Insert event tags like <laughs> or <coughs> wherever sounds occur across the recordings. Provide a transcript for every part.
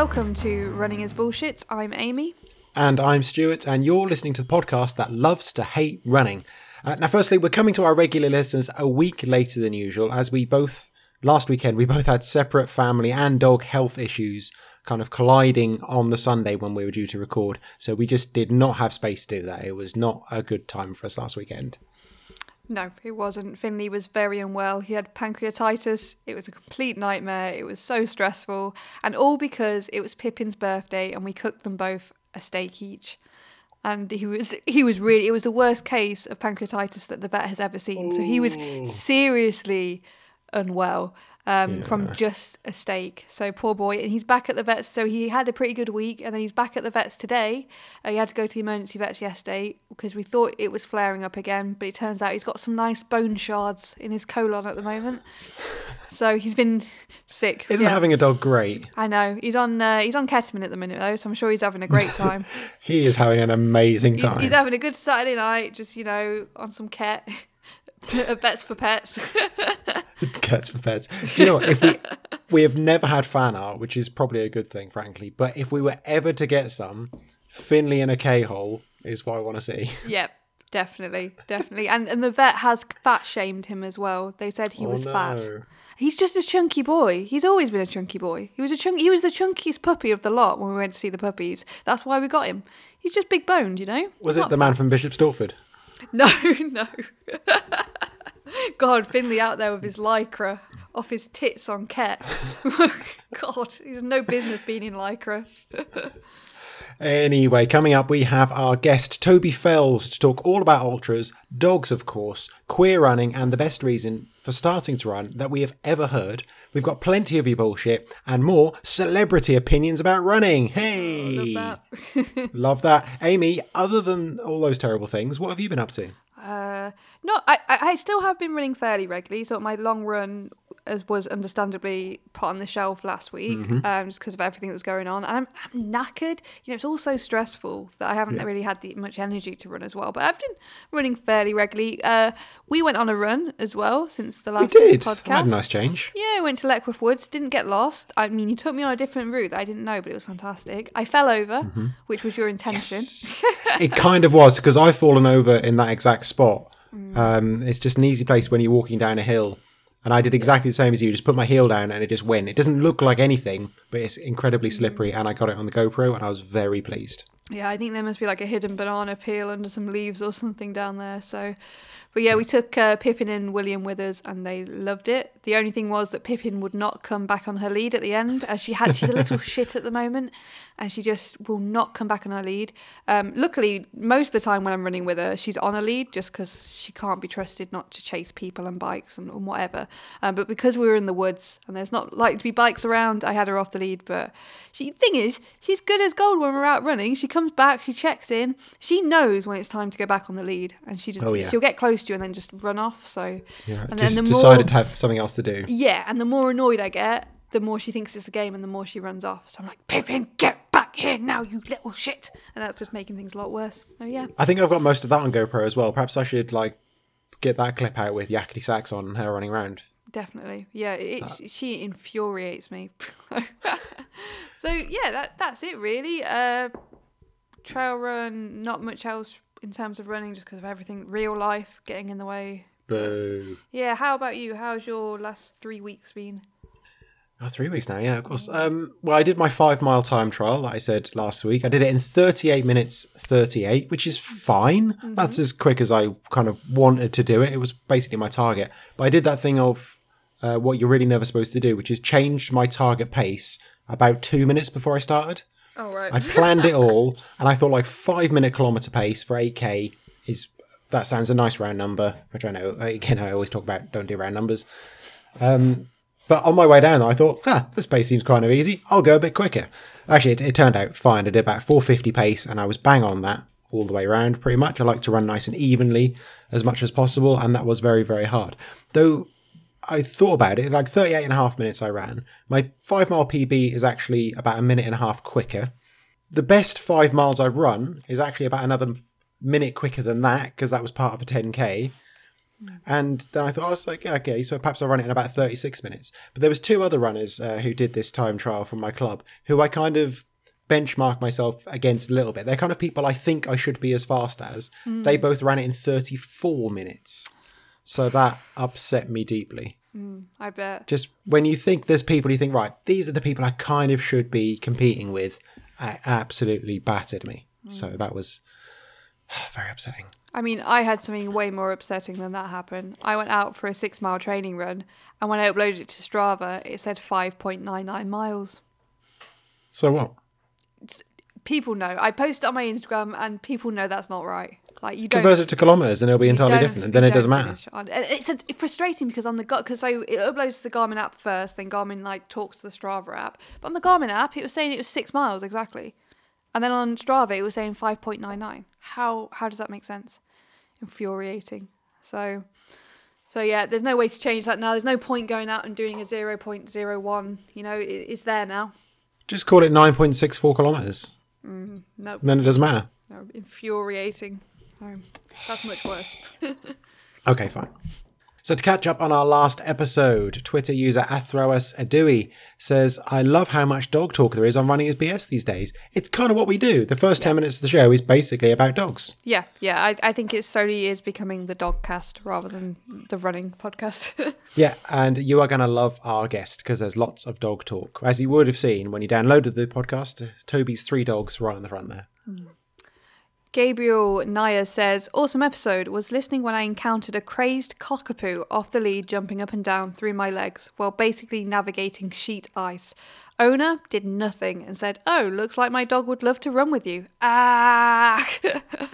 welcome to Running is Bullshit. I'm Amy. And I'm Stuart, and you're listening to the podcast that loves to hate running. Uh, now, firstly, we're coming to our regular listeners a week later than usual, as we both, last weekend, we both had separate family and dog health issues kind of colliding on the Sunday when we were due to record. So we just did not have space to do that. It was not a good time for us last weekend. No, it wasn't. Finley was very unwell. He had pancreatitis. It was a complete nightmare. It was so stressful. And all because it was Pippin's birthday and we cooked them both a steak each. And he was he was really it was the worst case of pancreatitis that the vet has ever seen. So he was seriously unwell um, yeah. from just a steak. So poor boy, and he's back at the vets. So he had a pretty good week, and then he's back at the vets today. Uh, he had to go to the emergency vets yesterday because we thought it was flaring up again, but it turns out he's got some nice bone shards in his colon at the moment. so he's been sick. Isn't yeah. having a dog great? I know. He's on uh, he's on ketamine at the minute though, so I'm sure he's having a great <laughs> time. he is having an amazing time. He's, he's having a good Saturday night, just you know, on some ket. <laughs> Bets for pets. <laughs> Cats for pets. Do you know what? If we <laughs> we have never had fan art, which is probably a good thing, frankly. But if we were ever to get some, Finley in a K hole is what I want to see. Yep, definitely, definitely. And and the vet has fat shamed him as well. They said he oh, was no. fat. He's just a chunky boy. He's always been a chunky boy. He was a chunk. He was the chunkiest puppy of the lot when we went to see the puppies. That's why we got him. He's just big boned, you know. Was it the man from Bishop Stortford? <laughs> No, no. <laughs> God, Finley out there with his lycra off his tits on Ket. <laughs> God, he's no business being in lycra. Anyway, coming up, we have our guest Toby Fells to talk all about ultras, dogs, of course, queer running, and the best reason for starting to run that we have ever heard. We've got plenty of your bullshit and more celebrity opinions about running. Hey! Oh, love that. <laughs> love that. Amy, other than all those terrible things, what have you been up to? Uh, no, I, I still have been running fairly regularly. So my long run as was understandably put on the shelf last week, mm-hmm. um, just because of everything that was going on. And I'm, I'm knackered. You know, it's all so stressful that I haven't yeah. really had the, much energy to run as well. But I've been running fairly regularly. Uh, we went on a run as well since the last we did. podcast. had a nice change. Yeah, I went to Leckworth Woods. Didn't get lost. I mean, you took me on a different route that I didn't know, but it was fantastic. I fell over, mm-hmm. which was your intention. Yes. it kind of was because I've fallen over in that exact spot. Mm. Um, it's just an easy place when you're walking down a hill and I did exactly the same as you. Just put my heel down and it just went. It doesn't look like anything, but it's incredibly slippery. And I got it on the GoPro and I was very pleased. Yeah, I think there must be like a hidden banana peel under some leaves or something down there. So but yeah, we took uh, Pippin and William with us, and they loved it. The only thing was that Pippin would not come back on her lead at the end, as she had. She's a little <laughs> shit at the moment, and she just will not come back on her lead. Um, luckily, most of the time when I'm running with her, she's on a lead, just because she can't be trusted not to chase people and bikes and, and whatever. Um, but because we were in the woods and there's not like to be bikes around, I had her off the lead. But she, thing is, she's good as gold when we're out running. She comes back, she checks in, she knows when it's time to go back on the lead, and she just oh, yeah. she'll get close to you and then just run off. So yeah, and just then the decided more, to have something else to do. Yeah, and the more annoyed I get, the more she thinks it's a game, and the more she runs off. So I'm like, Pippin, get back here now, you little shit, and that's just making things a lot worse. Oh yeah. I think I've got most of that on GoPro as well. Perhaps I should like get that clip out with Yakety Sax on her running around. Definitely, yeah. It, she infuriates me. <laughs> so yeah, that that's it really. Uh, trail run, not much else in terms of running just because of everything, real life getting in the way. Boo. Yeah, how about you? How's your last three weeks been? Oh, three weeks now, yeah, of course. Um, well, I did my five mile time trial, like I said last week. I did it in 38 minutes 38, which is fine. Mm-hmm. That's as quick as I kind of wanted to do it. It was basically my target. But I did that thing of uh, what you're really never supposed to do, which is changed my target pace about two minutes before I started. Oh, right. I planned it all, and I thought like five minute kilometer pace for 8k is that sounds a nice round number, which I know again I always talk about don't do round numbers. Um, but on my way down, I thought, huh, this pace seems kind of easy. I'll go a bit quicker. Actually, it, it turned out fine. I did about 450 pace, and I was bang on that all the way around. Pretty much, I like to run nice and evenly as much as possible, and that was very very hard. Though I thought about it, like 38 and a half minutes I ran. My five mile PB is actually about a minute and a half quicker. The best five miles I've run is actually about another minute quicker than that because that was part of a 10k. And then I thought, oh, I was like, yeah, okay, so perhaps I'll run it in about 36 minutes. But there was two other runners uh, who did this time trial from my club who I kind of benchmark myself against a little bit. They're kind of people I think I should be as fast as. Mm. They both ran it in 34 minutes. So that upset me deeply. Mm, I bet. Just when you think there's people you think, right, these are the people I kind of should be competing with, it absolutely battered me. Mm. So that was <sighs> very upsetting. I mean, I had something way more upsetting than that happen. I went out for a six mile training run, and when I uploaded it to Strava, it said 5.99 miles. So what? People know. I post it on my Instagram, and people know that's not right. Like you don't. Convert it to kilometers and it'll be entirely different. And then it doesn't matter. It's, it's frustrating because on the because so it uploads to the Garmin app first, then Garmin like talks to the Strava app. But on the Garmin app, it was saying it was six miles exactly, and then on Strava, it was saying five point nine nine. How how does that make sense? Infuriating. So. So yeah, there's no way to change that now. There's no point going out and doing a 0.01. You know, it, it's there now. Just call it 9.64 kilometers. Mm-hmm. No, Then it doesn't matter. no, infuriating. No, that's much worse. <laughs> Okay, fine. So to catch up on our last episode, Twitter user Athroas Adui says, I love how much dog talk there is on running his BS these days. It's kind of what we do. The first 10 minutes of the show is basically about dogs. Yeah, yeah. I, I think it slowly is becoming the dog cast rather than the running podcast. <laughs> Yeah, and you are going to love our guest because there's lots of dog talk. As you would have seen when you downloaded the podcast, Toby's three dogs right on the front there. Hmm. Gabriel Naya says, Awesome episode. Was listening when I encountered a crazed cockapoo off the lead jumping up and down through my legs while basically navigating sheet ice. Owner did nothing and said, Oh, looks like my dog would love to run with you. Ah! <sighs>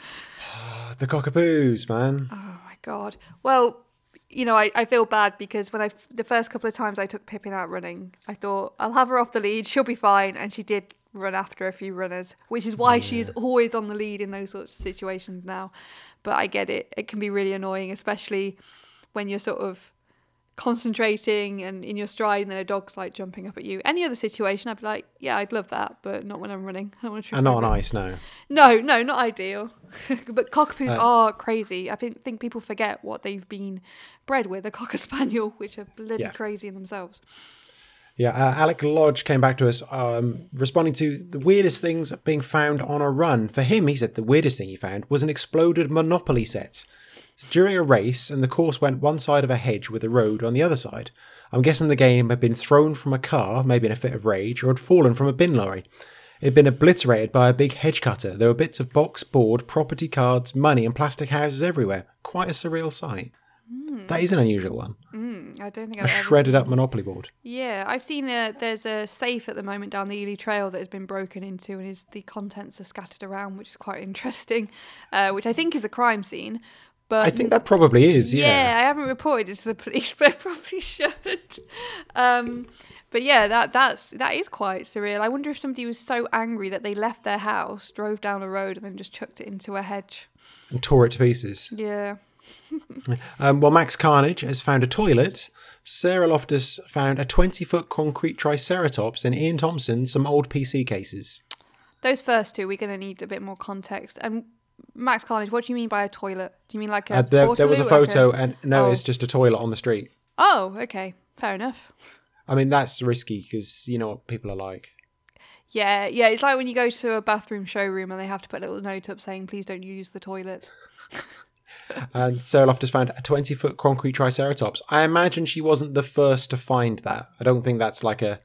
The cockapoos, man. Oh my god. Well, you know, I, I feel bad because when I, the first couple of times I took Pippin out running, I thought I'll have her off the lead, she'll be fine, and she did run after a few runners, which is why she is always on the lead in those sorts of situations now. But I get it; it can be really annoying, especially when you're sort of concentrating and in your stride, and then a dog's like jumping up at you. Any other situation, I'd be like, yeah, I'd love that, but not when I'm running. <laughs> I don't want to And not on ice, no. No, no, not ideal. <laughs> but cockapoos Uh, are crazy. I think think people forget what they've been bred with a cocker spaniel, <laughs> which are bloody Yeah. crazy in themselves. Yeah, uh, Alec Lodge came back to us um, responding to the weirdest things being found on a run. For him, he said the weirdest thing he found was an exploded Monopoly set. During a race, and the course went one side of a hedge with a road on the other side. I'm guessing the game had been thrown from a car, maybe in a fit of rage, or had fallen from a bin lorry. It had been obliterated by a big hedge cutter. There were bits of box, board, property cards, money, and plastic houses everywhere. Quite a surreal sight. That is an unusual one. Mm, I don't think A I've ever shredded up Monopoly board. Yeah, I've seen a, there's a safe at the moment down the Ely Trail that has been broken into, and is the contents are scattered around, which is quite <laughs> interesting. Uh, which I think is a crime scene. But I think that probably is, yeah. yeah, I haven't reported it to the police, <laughs> but I probably should. Um, but yeah, that that's that is quite surreal. I wonder if somebody was so angry that they left their house, drove down a road, and then just chucked it into a hedge. And tore it to pieces. Yeah. Um, well, Max Carnage has found a toilet. Sarah Loftus found a 20 foot concrete triceratops, and Ian Thompson some old PC cases. Those first two, we're going to need a bit more context. And Max Carnage, what do you mean by a toilet? Do you mean like a Uh, there, there was a portaloo, like photo, and no, Oh. it's just a toilet on the street. Oh, okay, fair enough. I mean, that's risky because you know what people are like. Yeah, yeah. It's like when you go to a bathroom showroom and they have to put a little note up saying, "Please don't use the toilet." <laughs> And Sarah Loftus found a 20 foot concrete triceratops. I imagine she wasn't the first to find that. I don't think that's like a.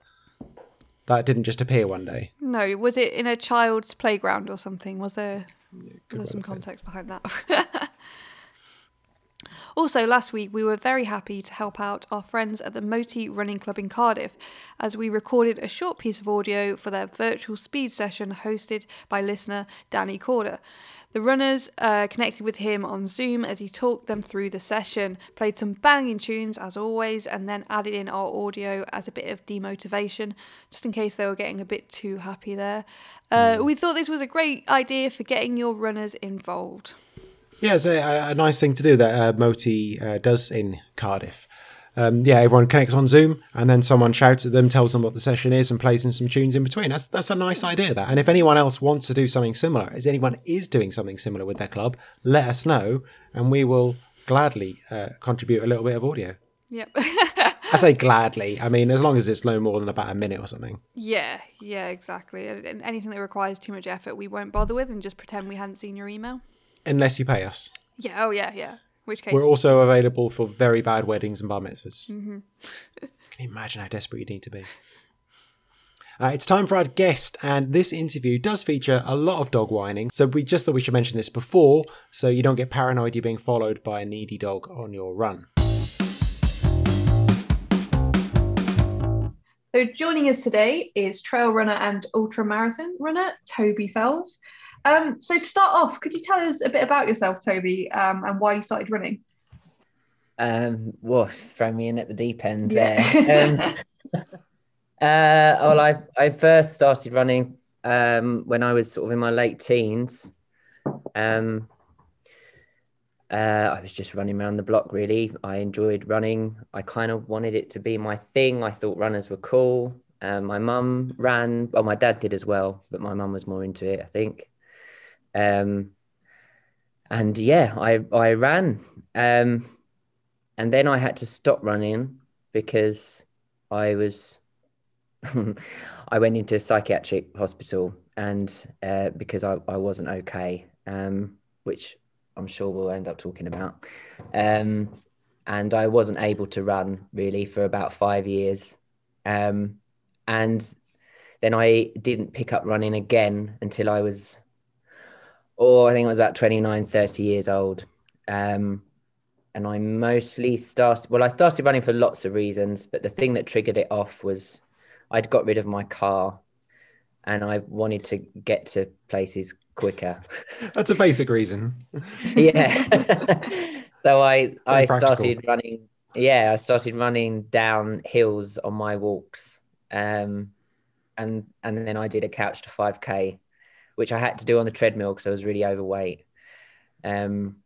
That didn't just appear one day. No, was it in a child's playground or something? Was there, was there some context behind that? <laughs> also, last week we were very happy to help out our friends at the Moti Running Club in Cardiff as we recorded a short piece of audio for their virtual speed session hosted by listener Danny Corder. The runners uh, connected with him on Zoom as he talked them through the session, played some banging tunes as always, and then added in our audio as a bit of demotivation, just in case they were getting a bit too happy there. Uh, We thought this was a great idea for getting your runners involved. Yeah, it's a, a nice thing to do that uh, Moti uh, does in Cardiff. Um, yeah, everyone connects on Zoom, and then someone shouts at them, tells them what the session is, and plays in some tunes in between. That's that's a nice idea. That, and if anyone else wants to do something similar, as anyone is doing something similar with their club, let us know, and we will gladly uh, contribute a little bit of audio. Yep. <laughs> I say gladly. I mean, as long as it's no more than about a minute or something. yeah, yeah, exactly. And anything that requires too much effort, we won't bother with and just pretend we hadn't seen your email. Unless you pay us. Yeah, oh yeah, yeah. Which case, We're also available for very bad weddings and bar mitzvahs. <laughs> Can you imagine how desperate you need to be? Uh, it's time for our guest, and this interview does feature a lot of dog whining. So we just thought we should mention this before, so you don't get paranoid you're being followed by a needy dog on your run. So joining us today is trail runner and ultra marathon runner Toby Fells. Um, so to start off, could you tell us a bit about yourself, Toby, um, and why you started running? Um, whoa, throw me in at the deep end Yeah. there. Um, <laughs> uh, well, I I first started running um, when I was sort of in my late teens. Um, uh, I was just running around the block. Really, I enjoyed running. I kind of wanted it to be my thing. I thought runners were cool. Um, my mum ran. Well, my dad did as well, but my mum was more into it. I think. Um, and yeah, I I ran. Um, and then I had to stop running because I was <laughs> I went into a psychiatric hospital and uh, because I, I wasn't okay, um, which I'm sure we'll end up talking about. Um, and I wasn't able to run really for about five years. Um, and then I didn't pick up running again until I was, oh, I think I was about 29, 30 years old. Um, and I mostly started. Well, I started running for lots of reasons, but the thing that triggered it off was I'd got rid of my car, and I wanted to get to places quicker. <laughs> That's a basic reason. <laughs> yeah. <laughs> so I I practical. started running. Yeah, I started running down hills on my walks, um, and and then I did a couch to five k, which I had to do on the treadmill because I was really overweight. Um,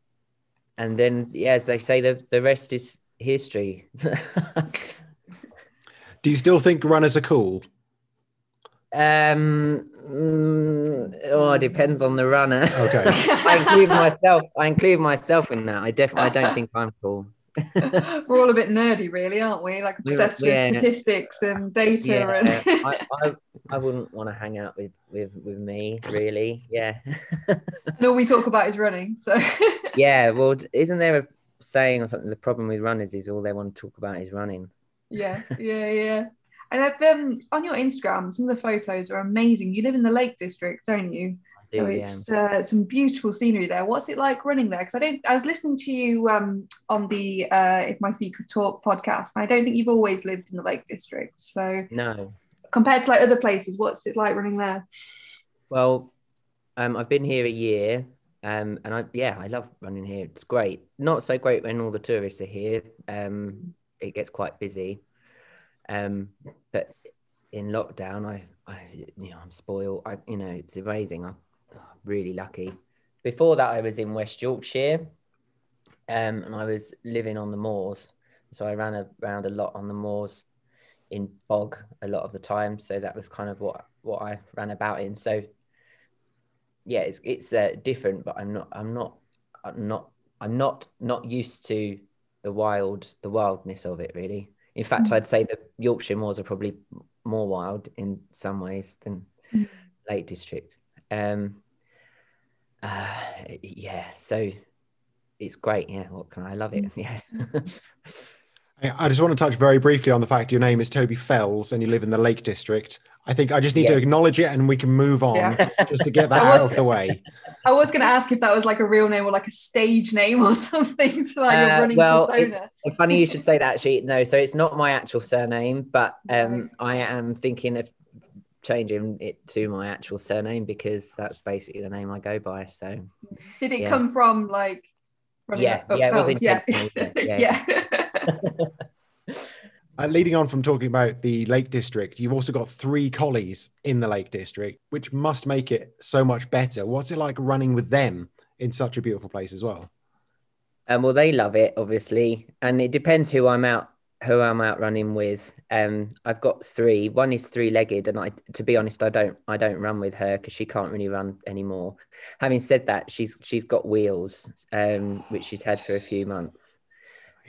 and then yeah, as they say, the the rest is history. <laughs> Do you still think runners are cool? um, mm, oh, it depends on the runner. Okay. <laughs> I include myself. I include myself in that. I definitely. I don't <laughs> think I'm cool. <laughs> We're all a bit nerdy, really, aren't we? Like obsessed with yeah. statistics and data Yeah, and I, I, I wouldn't want to hang out with with with me really. Yeah, <laughs> and all we talk about is running. So <laughs> yeah. Well, isn't there a saying or something? The problem with runners is all they want to talk about is running. yeah, yeah, yeah. And I've been on your Instagram. Some of the photos are amazing. You live in the Lake District, don't you? I So yeah. it's uh, some beautiful scenery there. What's it like running there? Because I don't. I was listening to you um, on the uh, "If My Feet Could Talk" podcast, and I don't think you've always lived in the Lake District. So No, compared to like other places, what's it like running there? well, um, I've been here a year, um, and I yeah, I love running here. It's great. Not so great when all the tourists are here. Um, it gets quite busy. Um, but in lockdown, I, I you know, I'm spoiled. I, you know, it's amazing. I'm really lucky. Before that, I was in West Yorkshire, um, and I was living on the moors. So I ran around a lot on the moors, in bog a lot of the time. So that was kind of what what I ran about in. So yeah, it's it's uh, different, but I'm not I'm not I'm not I'm not not used to the wild the wildness of it really. In fact, Mm. I'd say the Yorkshire moors are probably more wild in some ways than Mm. Lake District. Um, uh, yeah, so it's great. Yeah, what can I, I love it? <laughs> Yeah. I I just want to touch very briefly on the fact your name is Toby Fells and you live in the Lake District. I think I just need to acknowledge it and we can move on Yeah. <laughs> just to get <laughs> that was- out of the way. I was going to ask if that was like a real name or like a stage name or something to like your Uh, running well, persona. it's funny you should say that. Actually, no. So it's not my actual surname, but um, I am thinking of changing it to my actual surname because that's basically the name I go by. So Did it yeah. come from like running Yeah, up, up yeah, it was <laughs> yeah. yeah, <laughs> yeah. Uh, leading on from talking about the Lake District, you've also got three collies in the Lake District, which must make it so much better. What's it like running with them in such a beautiful place as well? Um, well, they love it, obviously, and it depends who I'm out who I'm out running with. Um, I've got three. One is three-legged, and I, to be honest, I don't, I don't run with her because she can't really run anymore. Having said that, she's she's got wheels, um, which she's had for a few months.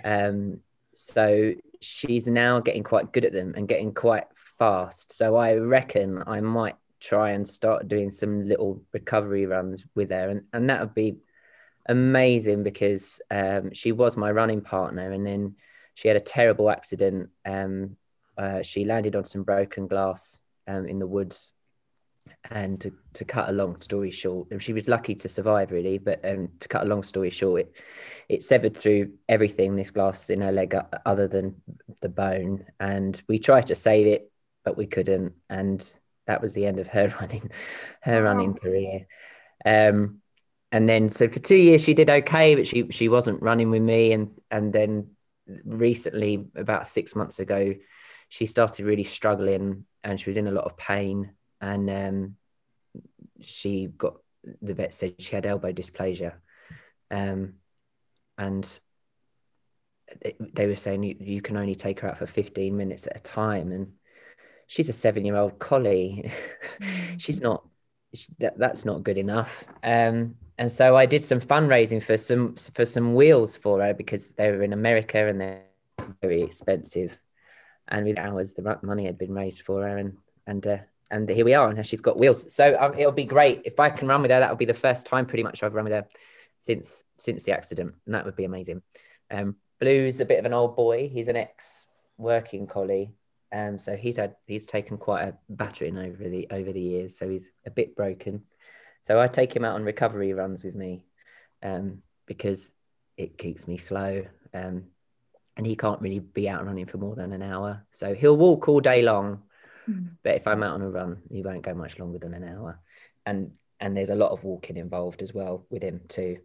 Um, so she's now getting quite good at them and getting quite fast. So I reckon I might try and start doing some little recovery runs with her, and and that would be amazing because um, she was my running partner, and then she had a terrible accident. Um, uh, she landed on some broken glass um, in the woods. And to, to cut a long story short, she was lucky to survive, really. But um, to cut a long story short, it, it severed through everything, this glass in her leg, uh, other than the bone. And we tried to save it, but we couldn't. And that was the end of her <laughs> running, her wow. running career. Um, and then so for two years she did okay, but she she wasn't running with me. And and then recently, about six months ago, she started really struggling and she was in a lot of pain. And um, she got the vet said she had elbow dysplasia. Um, and they were saying you, can only take her out for 15 minutes at a time. And she's a seven year old collie. <laughs> she's not, that, that's not good enough. Um, and so I did some fundraising for some for some wheels for her because they were in America and they're very expensive. And with hours, the money had been raised for her, and and uh, and here we are, and she's got wheels. So um, it'll be great if I can run with her. That will be the first time, pretty much, I've run with her since since the accident, and that would be amazing. Um, Blue's a bit of an old boy. He's an ex working collie, um, so he's had he's taken quite a battering over the over the years. So he's a bit broken. So I take him out on recovery runs with me um, because it keeps me slow. Um, and he can't really be out running for more than an hour. So he'll walk all day long. Mm. But if I'm out on a run, he won't go much longer than an hour. And and there's a lot of walking involved as well with him too.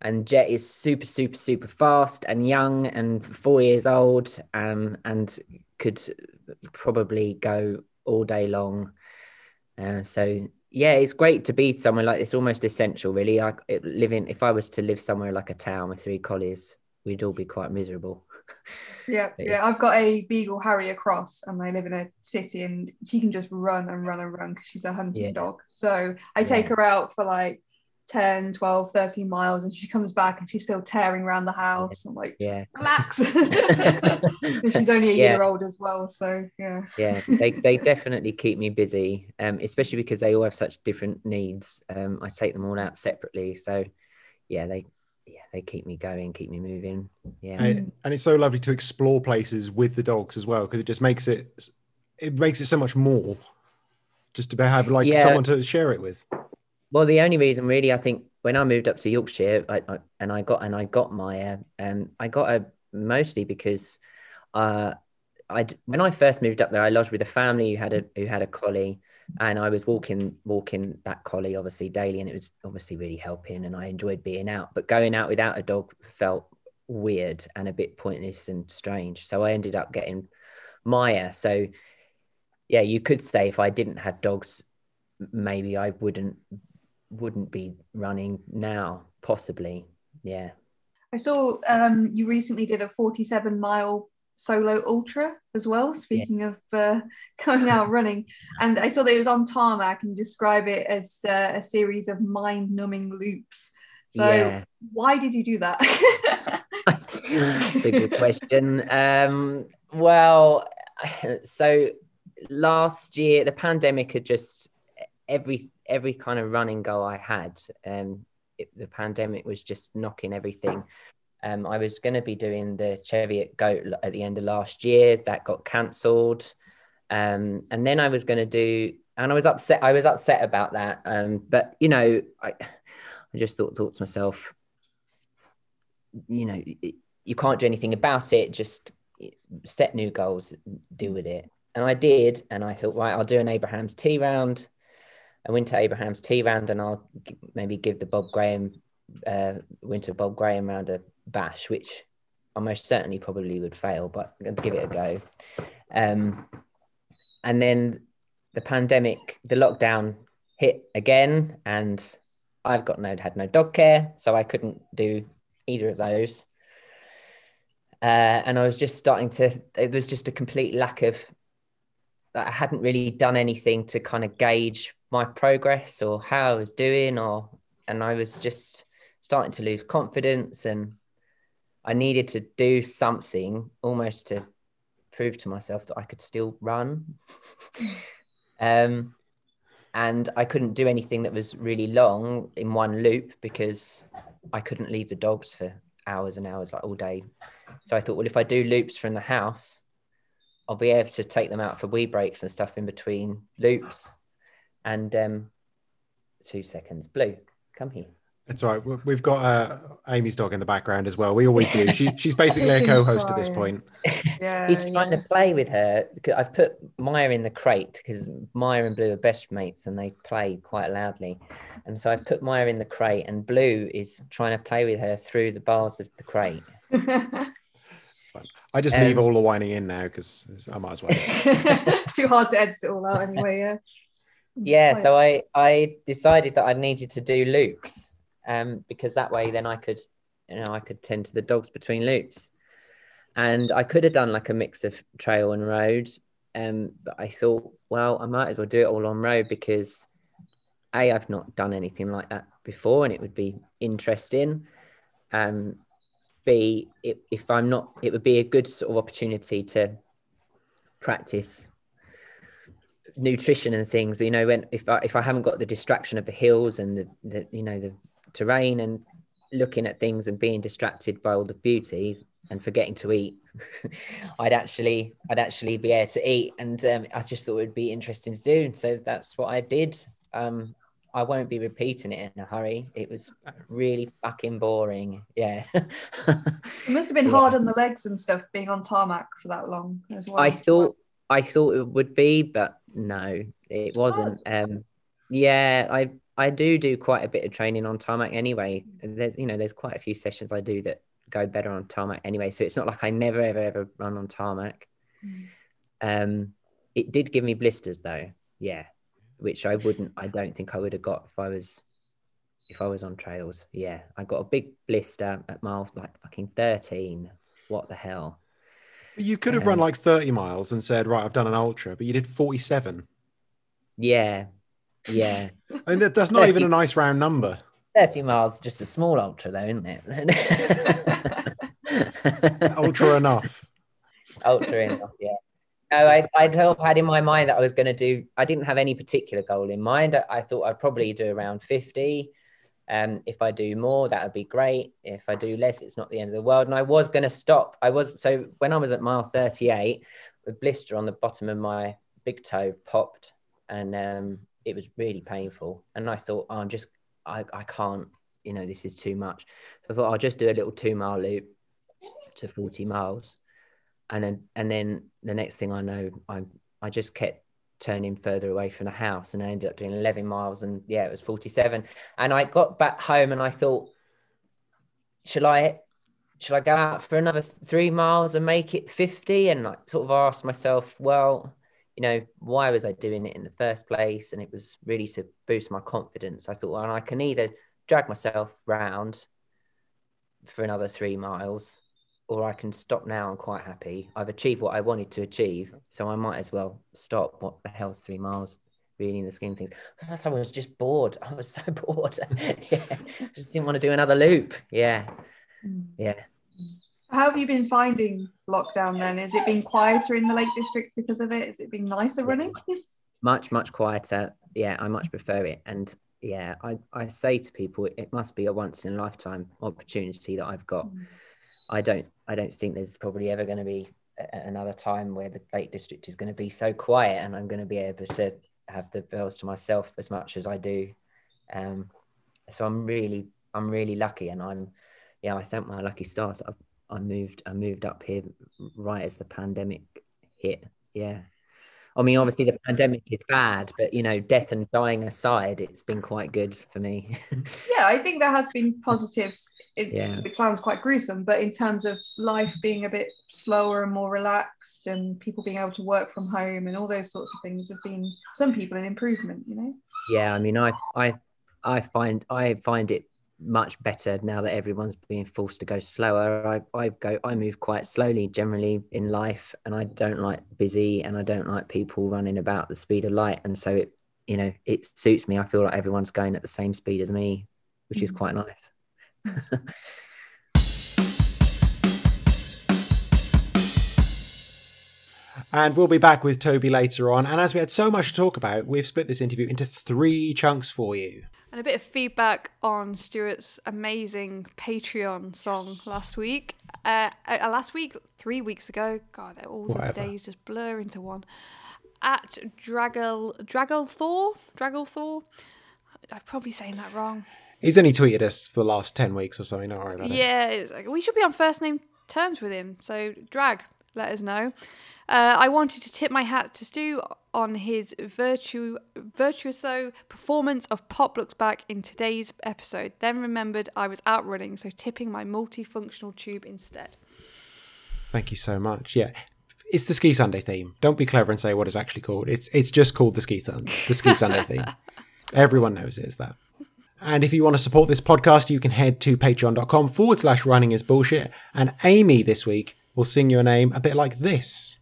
And Jet is super, super, super fast and young and four years old um, and could probably go all day long. Uh, so yeah, it's great to be somewhere like it's almost essential, really. I living if I was to live somewhere like a town with three collies, we'd all be quite miserable. <laughs> yeah, yeah, I've got a Beagle Harrier cross, and they live in a city, and she can just run and run and run because she's a hunting yeah. dog. So I take her out for like 10, 12, 13 miles and she comes back and she's still tearing around the house. I'm like, yeah. relax. <laughs> <laughs> she's only a yeah. year old as well. So yeah. Yeah, they, <laughs> they definitely keep me busy, um, especially because they all have such different needs. Um, I take them all out separately. So yeah, they yeah, they keep me going, keep me moving. Yeah. And, and it's so lovely to explore places with the dogs as well, because it just makes it it makes it so much more just to have like yeah. someone to share it with. Well, the only reason really, I think, when I moved up to Yorkshire, I, I, and I got and I got my, um, I got a mostly because, uh, I when I first moved up there, I lodged with a family who had a who had a collie, and I was walking walking that collie obviously daily, and it was obviously really helping, and I enjoyed being out. But going out without a dog felt weird and a bit pointless and strange. So I ended up getting Maya. So yeah, you could say if I didn't have dogs, maybe I wouldn't wouldn't be running now, possibly. Yeah. I saw um, you recently did a 47 mile solo ultra as well. Speaking yeah. of uh, <laughs> going out running, and I saw that it was on tarmac, and you describe it as uh, a series of mind numbing loops. So, yeah. why did you do that? That's a good <laughs> question. Um, well, <sighs> so last year, the pandemic had just every every kind of running goal I had. Um, it, the pandemic was just knocking everything. Um, I was going to be doing the Cheviot Goat at the end of last year. That got cancelled, um, and then I was going to do, and I was upset. I was upset about that. Um, but you know, I, I just thought, thought to myself, you know, you can't do anything about it. Just set new goals, deal with it. And I did, and I thought, right, I'll do an Abraham's Tea round. Went to Abraham's Tea round and I'll maybe give the Bob Graham uh, Winter Bob Graham round a bash, which I most certainly probably would fail, but I'd give it a go. Um, and then the pandemic, the lockdown hit again, and I've got no had no dog care, so I couldn't do either of those. uh, and I was just starting to. It was just a complete lack of. I hadn't really done anything to kind of gauge my progress or how I was doing, or and I was just starting to lose confidence, and I needed to do something almost to prove to myself that I could still run. <laughs> um, and I couldn't do anything that was really long in one loop because I couldn't leave the dogs for hours and hours, like all day. So I thought, well, if I do loops from the house, I'll be able to take them out for wee breaks and stuff in between loops. And um, two seconds, Blue, come here. It's all right. We've got uh, Amy's dog in the background as well. We always do. She, <laughs> she's basically a co-host at this point. Yeah, He's trying yeah. to play with her. I've put Maya in the crate because Maya and Blue are best mates and they play quite loudly. And so I've put Maya in the crate and Blue is trying to play with her through the bars of the crate. <laughs> I just leave Um, all the whining in now because I might as well. it's <laughs> too hard to edit it all out anyway. Yeah. Yeah, so I I decided that I needed to do loops, um, because that way then I could, you know, I could tend to the dogs between loops, and I could have done like a mix of trail and road, um, but I thought, well, I might as well do it all on road because, a, I've not done anything like that before, and it would be interesting, um, b, it, if I'm not, it would be a good sort of opportunity to practice nutrition and things you know when if I, if I haven't got the distraction of the hills and the, the you know the terrain and looking at things and being distracted by all the beauty and forgetting to eat <laughs> i'd actually i'd actually be able to eat. And um, i just thought it would be interesting to do. So that's what i did. Um, i won't be repeating it in a hurry. It was really fucking boring. Yeah. <laughs> It must have been Yeah. hard on the legs and stuff being on tarmac for that long as well. I thought I thought it would be, but no, it wasn't. Um, yeah, I I do do quite a bit of training on tarmac anyway. There's you know there's quite a few sessions I do that go better on tarmac anyway. So it's not like I never ever ever run on tarmac. Mm. Um, it did give me blisters though, yeah, which I wouldn't. I don't think I would have got if I was if I was on trails. Yeah, I got a big blister at mile like fucking thirteen. What the hell? You could have Yeah. run um, like 30 miles and said, right, I've done an ultra, but you did 47. Yeah, yeah. <laughs> I mean, that, that's not even a nice round number. 30 miles just a small ultra though isn't it <laughs> Ultra enough. ultra enough yeah no I, i'd had in my mind that i was going to do i didn't have any particular goal in mind i, I thought i'd probably do around 50 um, if i do more that would be great. If i do less it's not the end of the world. And i was going to stop. I was so when i was at mile 38 the blister on the bottom of my big toe popped and um, it was really painful. And i thought oh, i'm just I, I can't you know this is too much. So i thought i'll just do a little two mile loop to 40 miles. And then and then the next thing i know i i just kept turning further away from the house and i ended up doing 11 miles and yeah it was 47 and i got back home and i thought shall i shall i go out for another three miles and make it 50 and like sort of asked myself well you know why was i doing it in the first place? And it was really to boost my confidence. I thought well i can either drag myself round for another three miles or I can stop now. I'm quite happy. I've achieved what I wanted to achieve, so I might as well stop. What the hell's three miles? Really, in the scheme of things. Plus, I was just bored. <laughs> I was so bored. <laughs> yeah, just didn't want to do another loop. Yeah, Mm. yeah. How have you been finding lockdown then? Is it been quieter in the Lake District because of it? Is it been nicer running? Much, much quieter. Yeah, I much prefer it. And yeah, I, I say to people, it, it must be a once in a lifetime opportunity that I've got. Mm. I don't I don't think there's probably ever going to be another time where the Lake District is going to be so quiet and I'm going to be able to have the fells to myself as much as I do. Um, so I'm really I'm really lucky and I'm yeah I thank my lucky stars. I, I moved I moved up here right as the pandemic hit. Yeah. I mean, obviously the pandemic is bad, but you know, death and dying aside, it's been quite good for me. <laughs> Yeah, I think there has been positives. It, Yeah. it sounds quite gruesome, but in terms of life being a bit slower and more relaxed, and people being able to work from home and all those sorts of things have been some people an improvement. You know. yeah i mean i i i find i find it much better now that everyone's being forced to go slower. I, I go I move quite slowly generally in life and I don't like busy and I don't like people running about the speed of light. And so it you know, it suits me. I feel like everyone's going at the same speed as me, which mm. is quite nice. <laughs> And we'll be back with Toby later on. And as we had so much to talk about, we've split this interview into three chunks for you. And a bit of feedback on Stuart's amazing Patreon song yes. last week. Uh, uh, last week, three weeks ago. God, all Whatever. the days just blur into one. At Draggle Draggle Thor Draggle Thor. I'm probably saying that wrong. He's only tweeted us for the last ten weeks or something. Don't worry about yeah, it. Yeah, we should be on first name terms with him. So drag, let us know. Uh, I wanted to tip my hat to Stu on his virtu- virtuoso performance of Pop Looks Bach in today's episode. Then remembered I was out running, so tipping my multifunctional tube instead. Thank you so much. Yeah. It's the Ski Sunday theme. Don't be clever and say what it's actually called. It's it's just called the Ski Thun, the Ski Sunday theme. <laughs> Everyone knows it is that. And if you want to support this podcast, you can head to patreon.com forward slash running is bullshit. And Amy this week will sing your name a bit like this.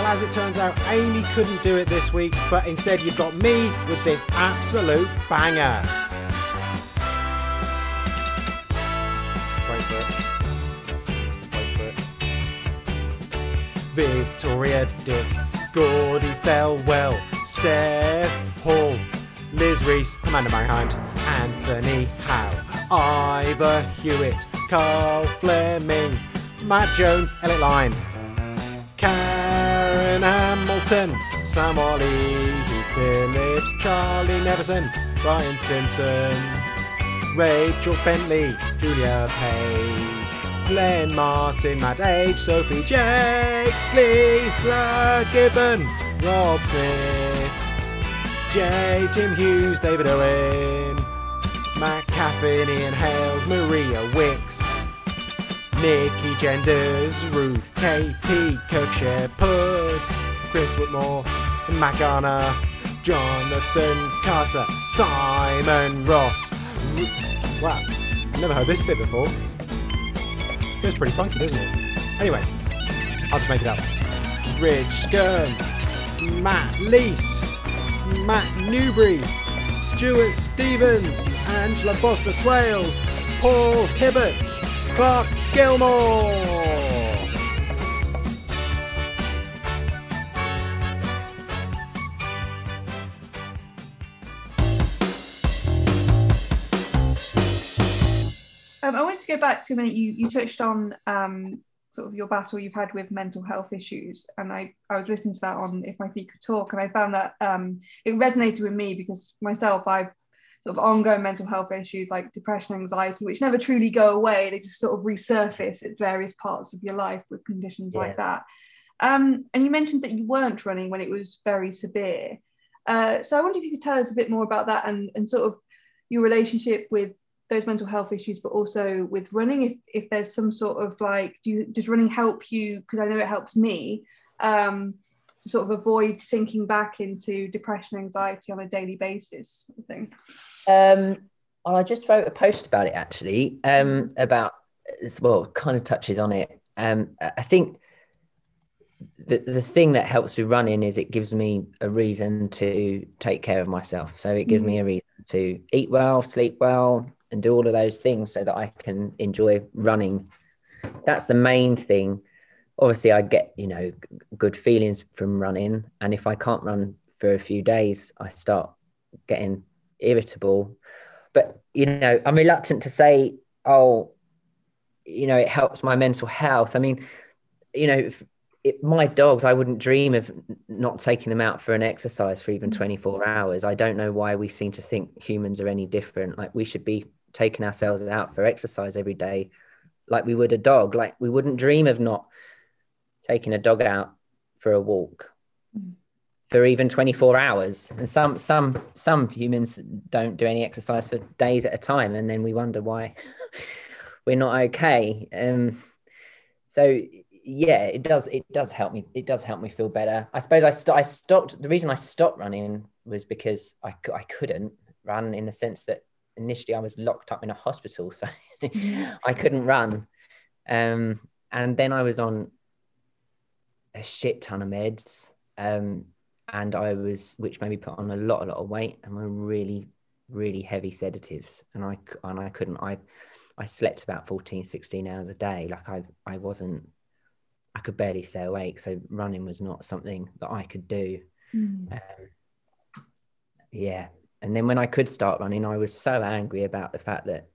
Well, as it turns out, Amy couldn't do it this week, but instead you've got me with this absolute banger. Wait for it. Wait for it. Victoria Dick, Gordy Fellwell, Steph Hall, Liz Reese, Amanda Marihind, Anthony Howe, Ivor Hewitt, Carl Fleming, Matt Jones, Elliot Line, Karen Hamilton, Sam Hugh Phillips, Charlie Neverson, Brian Simpson, Rachel Bentley, Julia Page, Glenn Martin, Matt H, Sophie Jakes, Lisa Gibbon, Rob Smith, J, Tim Hughes, David Owen, Matt Caffin, Ian Hales, Maria Wicks, Nikki Genders, Ruth KP, Kirk Shepherd, Chris Whitmore, Matt Garner, Jonathan Carter, Simon Ross. Wow, I've never heard this bit before. It's pretty funky, doesn't it? Anyway, I'll just make it up. Ridge Skern, Matt Lease, Matt Newbury, Stuart Stevens, Angela Foster Swales, Paul Hibbert, Clark Gilmore. Um, I wanted to go back to a minute. You you touched on um, sort of your battle you've had with mental health issues, and I I was listening to that on If My Feet Could Talk, and I found that um, it resonated with me because myself I've sort of ongoing mental health issues like depression, anxiety, which never truly go away. They just sort of resurface at various parts of your life with conditions yeah. like that. Um, and you mentioned that you weren't running when it was very severe. Uh, so I wonder if you could tell us a bit more about that and, and sort of your relationship with those mental health issues, but also with running. If if there's some sort of like, do you, does running help you? Because I know it helps me. Um, to sort of avoid sinking back into depression, anxiety on a daily basis, I think. Um, well, I just wrote a post about it actually, um, about well, kind of touches on it. Um, I think the the thing that helps with running is it gives me a reason to take care of myself. So it gives mm. me a reason to eat well, sleep well, and do all of those things so that I can enjoy running. That's the main thing. Obviously, I get you know good feelings from running, and if I can't run for a few days, I start getting irritable. But you know, I'm reluctant to say, oh, you know, it helps my mental health. I mean, you know, if, it, my dogs, I wouldn't dream of not taking them out for an exercise for even 24 hours. I don't know why we seem to think humans are any different. Like we should be taking ourselves out for exercise every day, like we would a dog. Like we wouldn't dream of not taking a dog out for a walk. Mm for even 24 hours. And some some some humans don't do any exercise for days at a time and then we wonder why <laughs> we're not okay. Um so yeah it does it does help me it does help me feel better. I suppose i, st- I stopped the reason i stopped running was because I, I couldn't run in the sense that initially I was locked up in a hospital, <laughs> so <laughs> I couldn't run. Um, and then I was on a shit ton of meds, um, and I was, which made me put on a lot, a lot of weight, and were really, really heavy sedatives, and I and I couldn't. I I slept about 14, 16 hours a day. Like I I wasn't. I could barely stay awake, so running was not something that I could do. Mm. Um, yeah, and then when I could start running, I was so angry about the fact that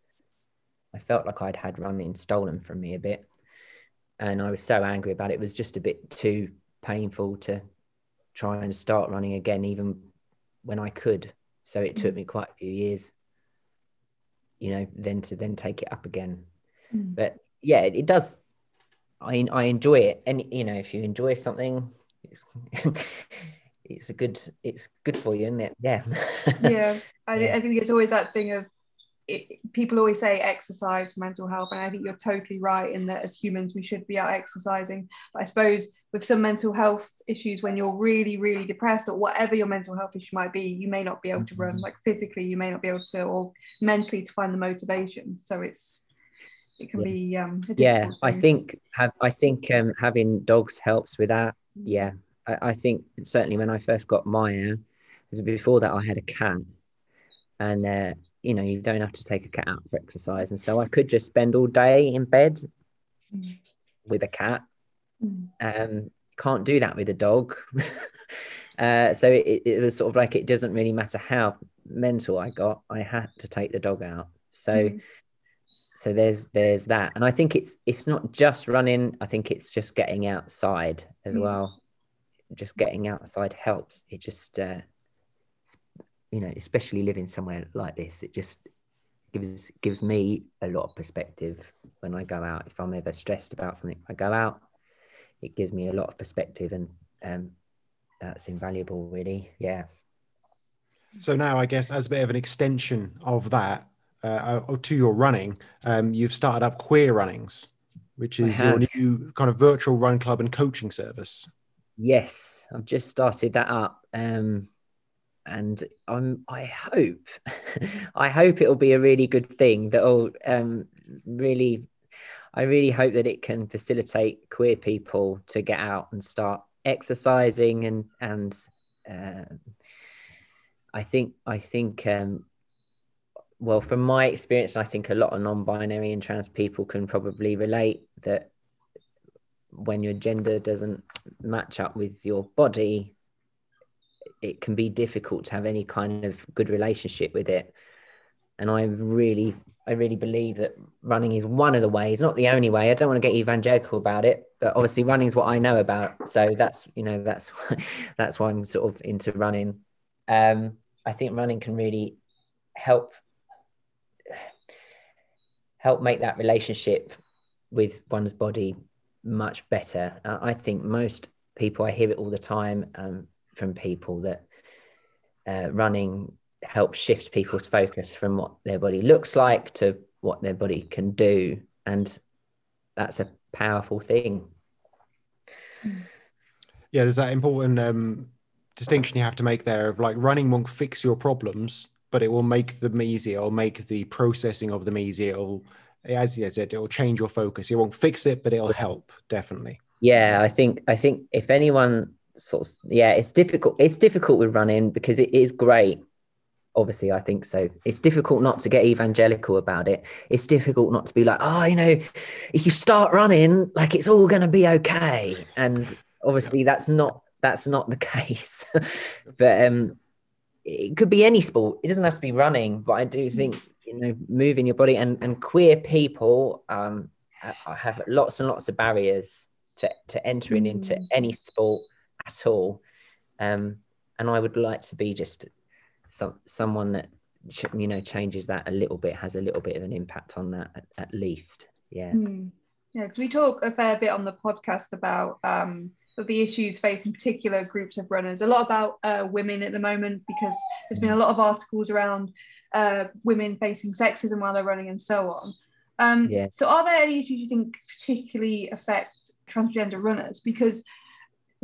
I felt like I'd had running stolen from me a bit. And I was so angry about it. It was just a bit too painful to try and start running again, even when I could. So it took mm. me quite a few years, you know, then to then take it up again. Mm. But yeah, it, it, does. I I enjoy it, and you know, if you enjoy something, it's, <laughs> it's a good it's good for you, isn't it? Yeah. <laughs> yeah, I, I think it's always that thing of it, people always say exercise for mental health, and I think you're totally right in that as humans we should be out exercising. But I suppose with some mental health issues, when you're really, really depressed or whatever your mental health issue might be, you may not be able to run. Mm-hmm. Like physically, you may not be able to, or mentally to find the motivation. So it's it can yeah. be um, yeah. I think have I think um, having dogs helps with that. Mm. Yeah, I, I think certainly when I first got Maya, before that I had a cat, and. Uh, you know you don't have to take a cat out for exercise and so i could just spend all day in bed mm. with a cat mm. um can't do that with a dog <laughs> uh, so it, it was sort of like it doesn't really matter how mental i got i had to take the dog out so mm. so there's there's that and i think it's it's not just running i think it's just getting outside as mm. well just getting outside helps it just uh, you know, especially living somewhere like this, it just gives gives me a lot of perspective when I go out. If I'm ever stressed about something, I go out. It gives me a lot of perspective, and um, that's invaluable, really. Yeah. So now, I guess, as a bit of an extension of that, uh, uh to your running, um, you've started up Queer Runnings, which is your new kind of virtual run club and coaching service. Yes, I've just started that up. Um, and I'm I hope <laughs> I hope it'll be a really good thing that'll um, really I really hope that it can facilitate queer people to get out and start exercising and and uh, I think I think um, well from my experience I think a lot of non-binary and trans people can probably relate that when your gender doesn't match up with your body it can be difficult to have any kind of good relationship with it. And I really, I really believe that running is one of the ways, not the only way. I don't want to get evangelical about it, but obviously running is what I know about. So that's, you know, that's, <laughs> that's why I'm sort of into running. Um, I think running can really help, help make that relationship with one's body much better. Uh, I think most people, I hear it all the time. Um, from people that uh, running helps shift people's focus from what their body looks like to what their body can do. And that's a powerful thing. Yeah there's that important um, distinction you have to make there of like running won't fix your problems but it will make them easier or make the processing of them easier. It'll as you said it'll change your focus. It won't fix it but it'll help definitely. Yeah i think i think if anyone sort of yeah it's difficult it's difficult with running because it is great obviously i think so. It's difficult not to get evangelical about it. It's difficult not to be like oh you know if you start running like it's all going to be okay. And obviously that's not that's not the <laughs> case. But um it could be any sport. It doesn't have to be running but i do think you know moving your body and and queer people um have lots and lots of barriers to to entering mm. into any sport at all. Um, and I would like to be just some someone that you know changes that a little bit, has a little bit of an impact on that at, at least. Yeah. Mm. Yeah, because we talk a fair bit on the podcast about um, the issues facing particular groups of runners. A lot about uh, women at the moment because there's been a lot of articles around uh, women facing sexism while they're running and so on. Um, yeah. So, are there any issues you think particularly affect transgender runners? Because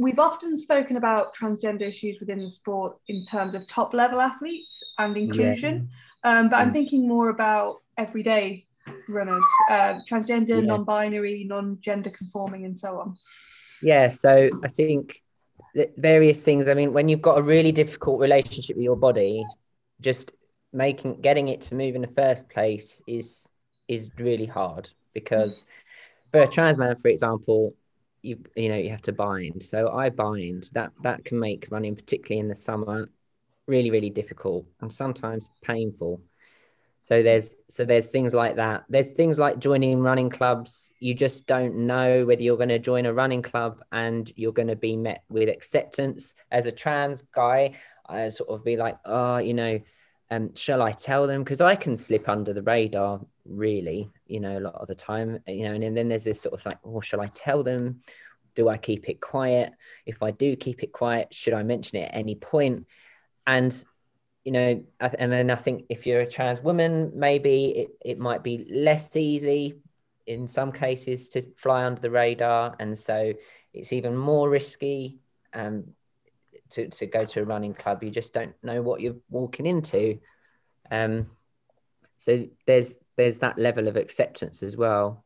we've often spoken about transgender issues within the sport in terms of top level athletes and inclusion, yeah. um, but I'm mm. thinking more about everyday runners, uh, transgender, yeah. non-binary, non-gender conforming, and so on. Yeah, so I think various things. I mean, when you've got a really difficult relationship with your body, just making getting it to move in the first place is is really hard because for a trans man, for example, you you know you have to bind. So I bind that that can make running, particularly in the summer, really really difficult and sometimes painful. So there's so there's things like that. There's things like joining running clubs. You just don't know whether you're going to join a running club and you're going to be met with acceptance. As a trans guy, I sort of be like, oh, you know, um, shall I tell them? Because I can slip under the radar, really, you know, a lot of the time, you know, and, and then there's this sort of like, oh, shall I tell them? Do I keep it quiet? If I do keep it quiet, should I mention it at any point? And, you know, and then I think if you're a trans woman, maybe it, it might be less easy in some cases to fly under the radar. And so it's even more risky. Um, to, to go to a running club. You just don't know what you're walking into. Um, so there's there's that level of acceptance as well.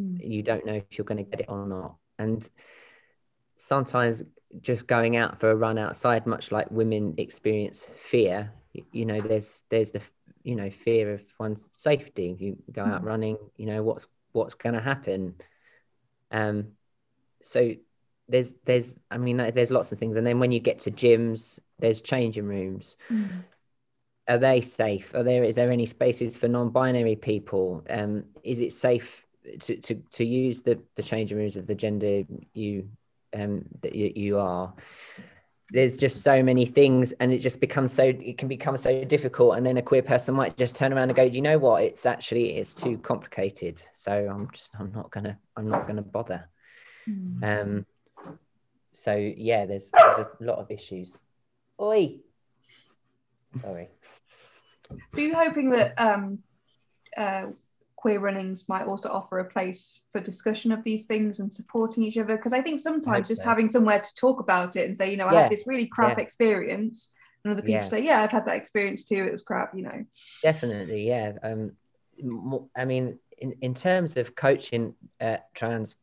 Mm. You don't know if you're going to get it or not. And sometimes just going out for a run outside, much like women experience fear, you know, there's there's the you know fear of one's safety. If you go out mm. running, you know what's what's going to happen. Um, so there's there's I mean there's lots of things, and then when you get to gyms, there's changing rooms. Mm. Are they safe? Are there is there any spaces for non-binary people? Um, is it safe to, to, to use the, the changing rooms of the gender you um that you, you are? there's just so many things and it just becomes so it can become so difficult and then a queer person might just turn around and go do you know what it's actually it's too complicated so i'm just i'm not gonna i'm not gonna bother mm. um so yeah, there's <coughs> there's a lot of issues. Oi. Sorry. So you're hoping that um, uh, queer runnings might also offer a place for discussion of these things and supporting each other? Because I think sometimes just so. having somewhere to talk about it and say, you know, I yeah. had this really crap yeah. experience, and other people yeah. say, yeah, I've had that experience too. It was crap, you know. Definitely, yeah. Um, I mean, in, in terms of coaching uh, trans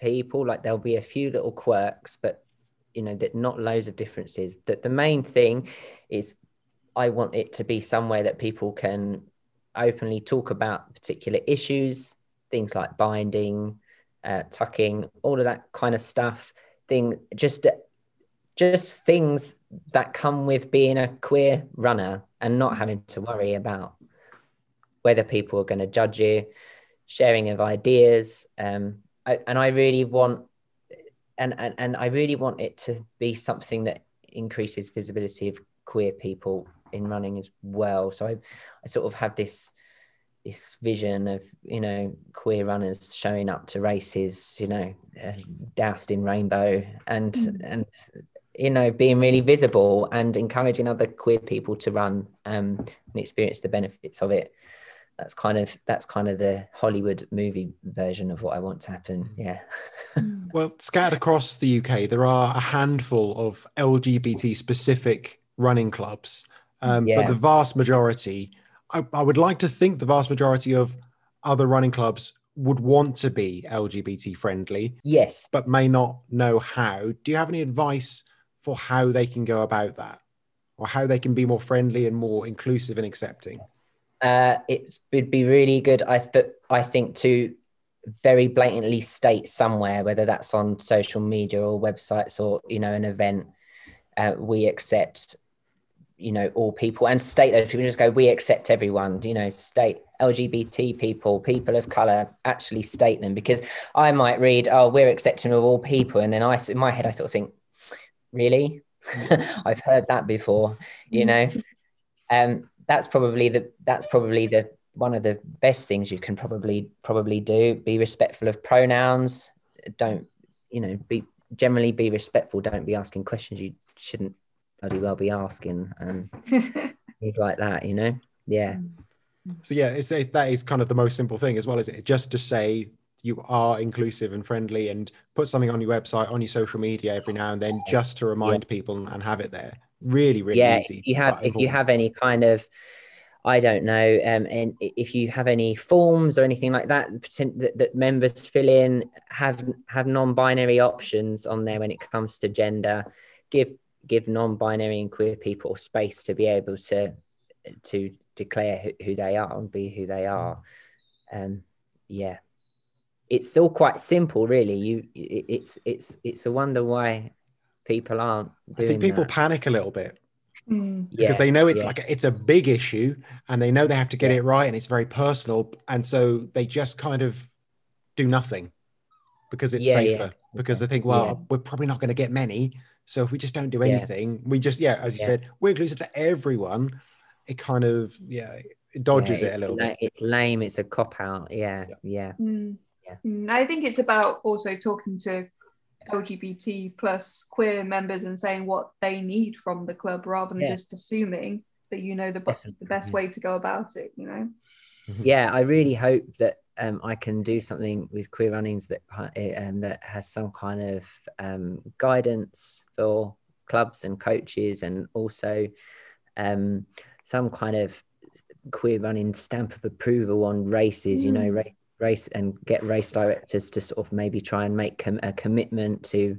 people like there'll be a few little quirks but you know that not loads of differences. That the main thing is i want it to be somewhere that people can openly talk about particular issues things like binding uh, tucking all of that kind of stuff. Thing just just things that come with being a queer runner and not having to worry about whether people are going to judge you sharing of ideas um, I, and I really want, and, and and I really want it to be something that increases visibility of queer people in running as well. So I, I sort of have this this vision of you know queer runners showing up to races, you know, uh, doused in rainbow, and mm. and you know being really visible and encouraging other queer people to run um, and experience the benefits of it that's kind of that's kind of the Hollywood movie version of what I want to happen. Mm. Yeah. Mm. well, scattered across the UK, there are a handful of LGBT specific running clubs, um, yeah. but the vast majority, I, I would like to think, the vast majority of other running clubs would want to be LGBT friendly. Yes. But may not know how. Do you have any advice for how they can go about that? Or how they can be more friendly and more inclusive and accepting? Uh, it would be really good. I th- I think to very blatantly state somewhere, whether that's on social media or websites or you know an event, uh, we accept you know all people and state those people just go we accept everyone you know state lgbt people people of color actually state them. Because i might read oh we're accepting of all people and then i in my head i sort of think really? <laughs> I've heard that before you know? Um that's probably the that's probably the one of the best things you can probably probably do. Be respectful of pronouns. Don't you know be generally be respectful. Don't be asking questions you shouldn't bloody well be asking um, and <laughs> things like that you know? Yeah. So yeah it's that is kind of the most simple thing as well is it? Just to say you are inclusive and friendly and put something on your website, on your social media every now and then just to remind people and have it there. Really, really yeah, easy. if you have if you have any kind of I don't know, um, and if you have any forms or anything like that that, that members fill in, have have non-binary options on there when it comes to gender. Give give non-binary and queer people space to be able to to declare who, who they are and be who they are. Um, yeah, it's still quite simple, really. You, it, it's it's it's a wonder why people aren't I think people that. panic a little bit Mm. because Yeah, they know it's yeah. like it's a big issue and they know they have to get it right and it's very personal and so they just kind of do nothing because it's Yeah, yeah. safer because they think well Yeah. we're probably not going to get many so if we just don't do Yeah. anything we just yeah as you Yeah. said we're inclusive to everyone it kind of yeah it dodges Yeah, it a little la- bit It's lame. It's a cop out. Yeah, Yeah. yeah, Mm. Yeah. Mm, I think it's about also talking to LGBT plus queer members and saying what they need from the club rather than Yeah. just assuming that you know the, bu- Definitely, the best way to go about it, you know? yeah. I really hope that um, I can do something with queer runnings that ki- eh, um, that has some kind of um, guidance for clubs and coaches, and also um, some kind of queer running stamp of approval on races. You know, Mm. race, race and get race directors to sort of maybe try and make com- a commitment to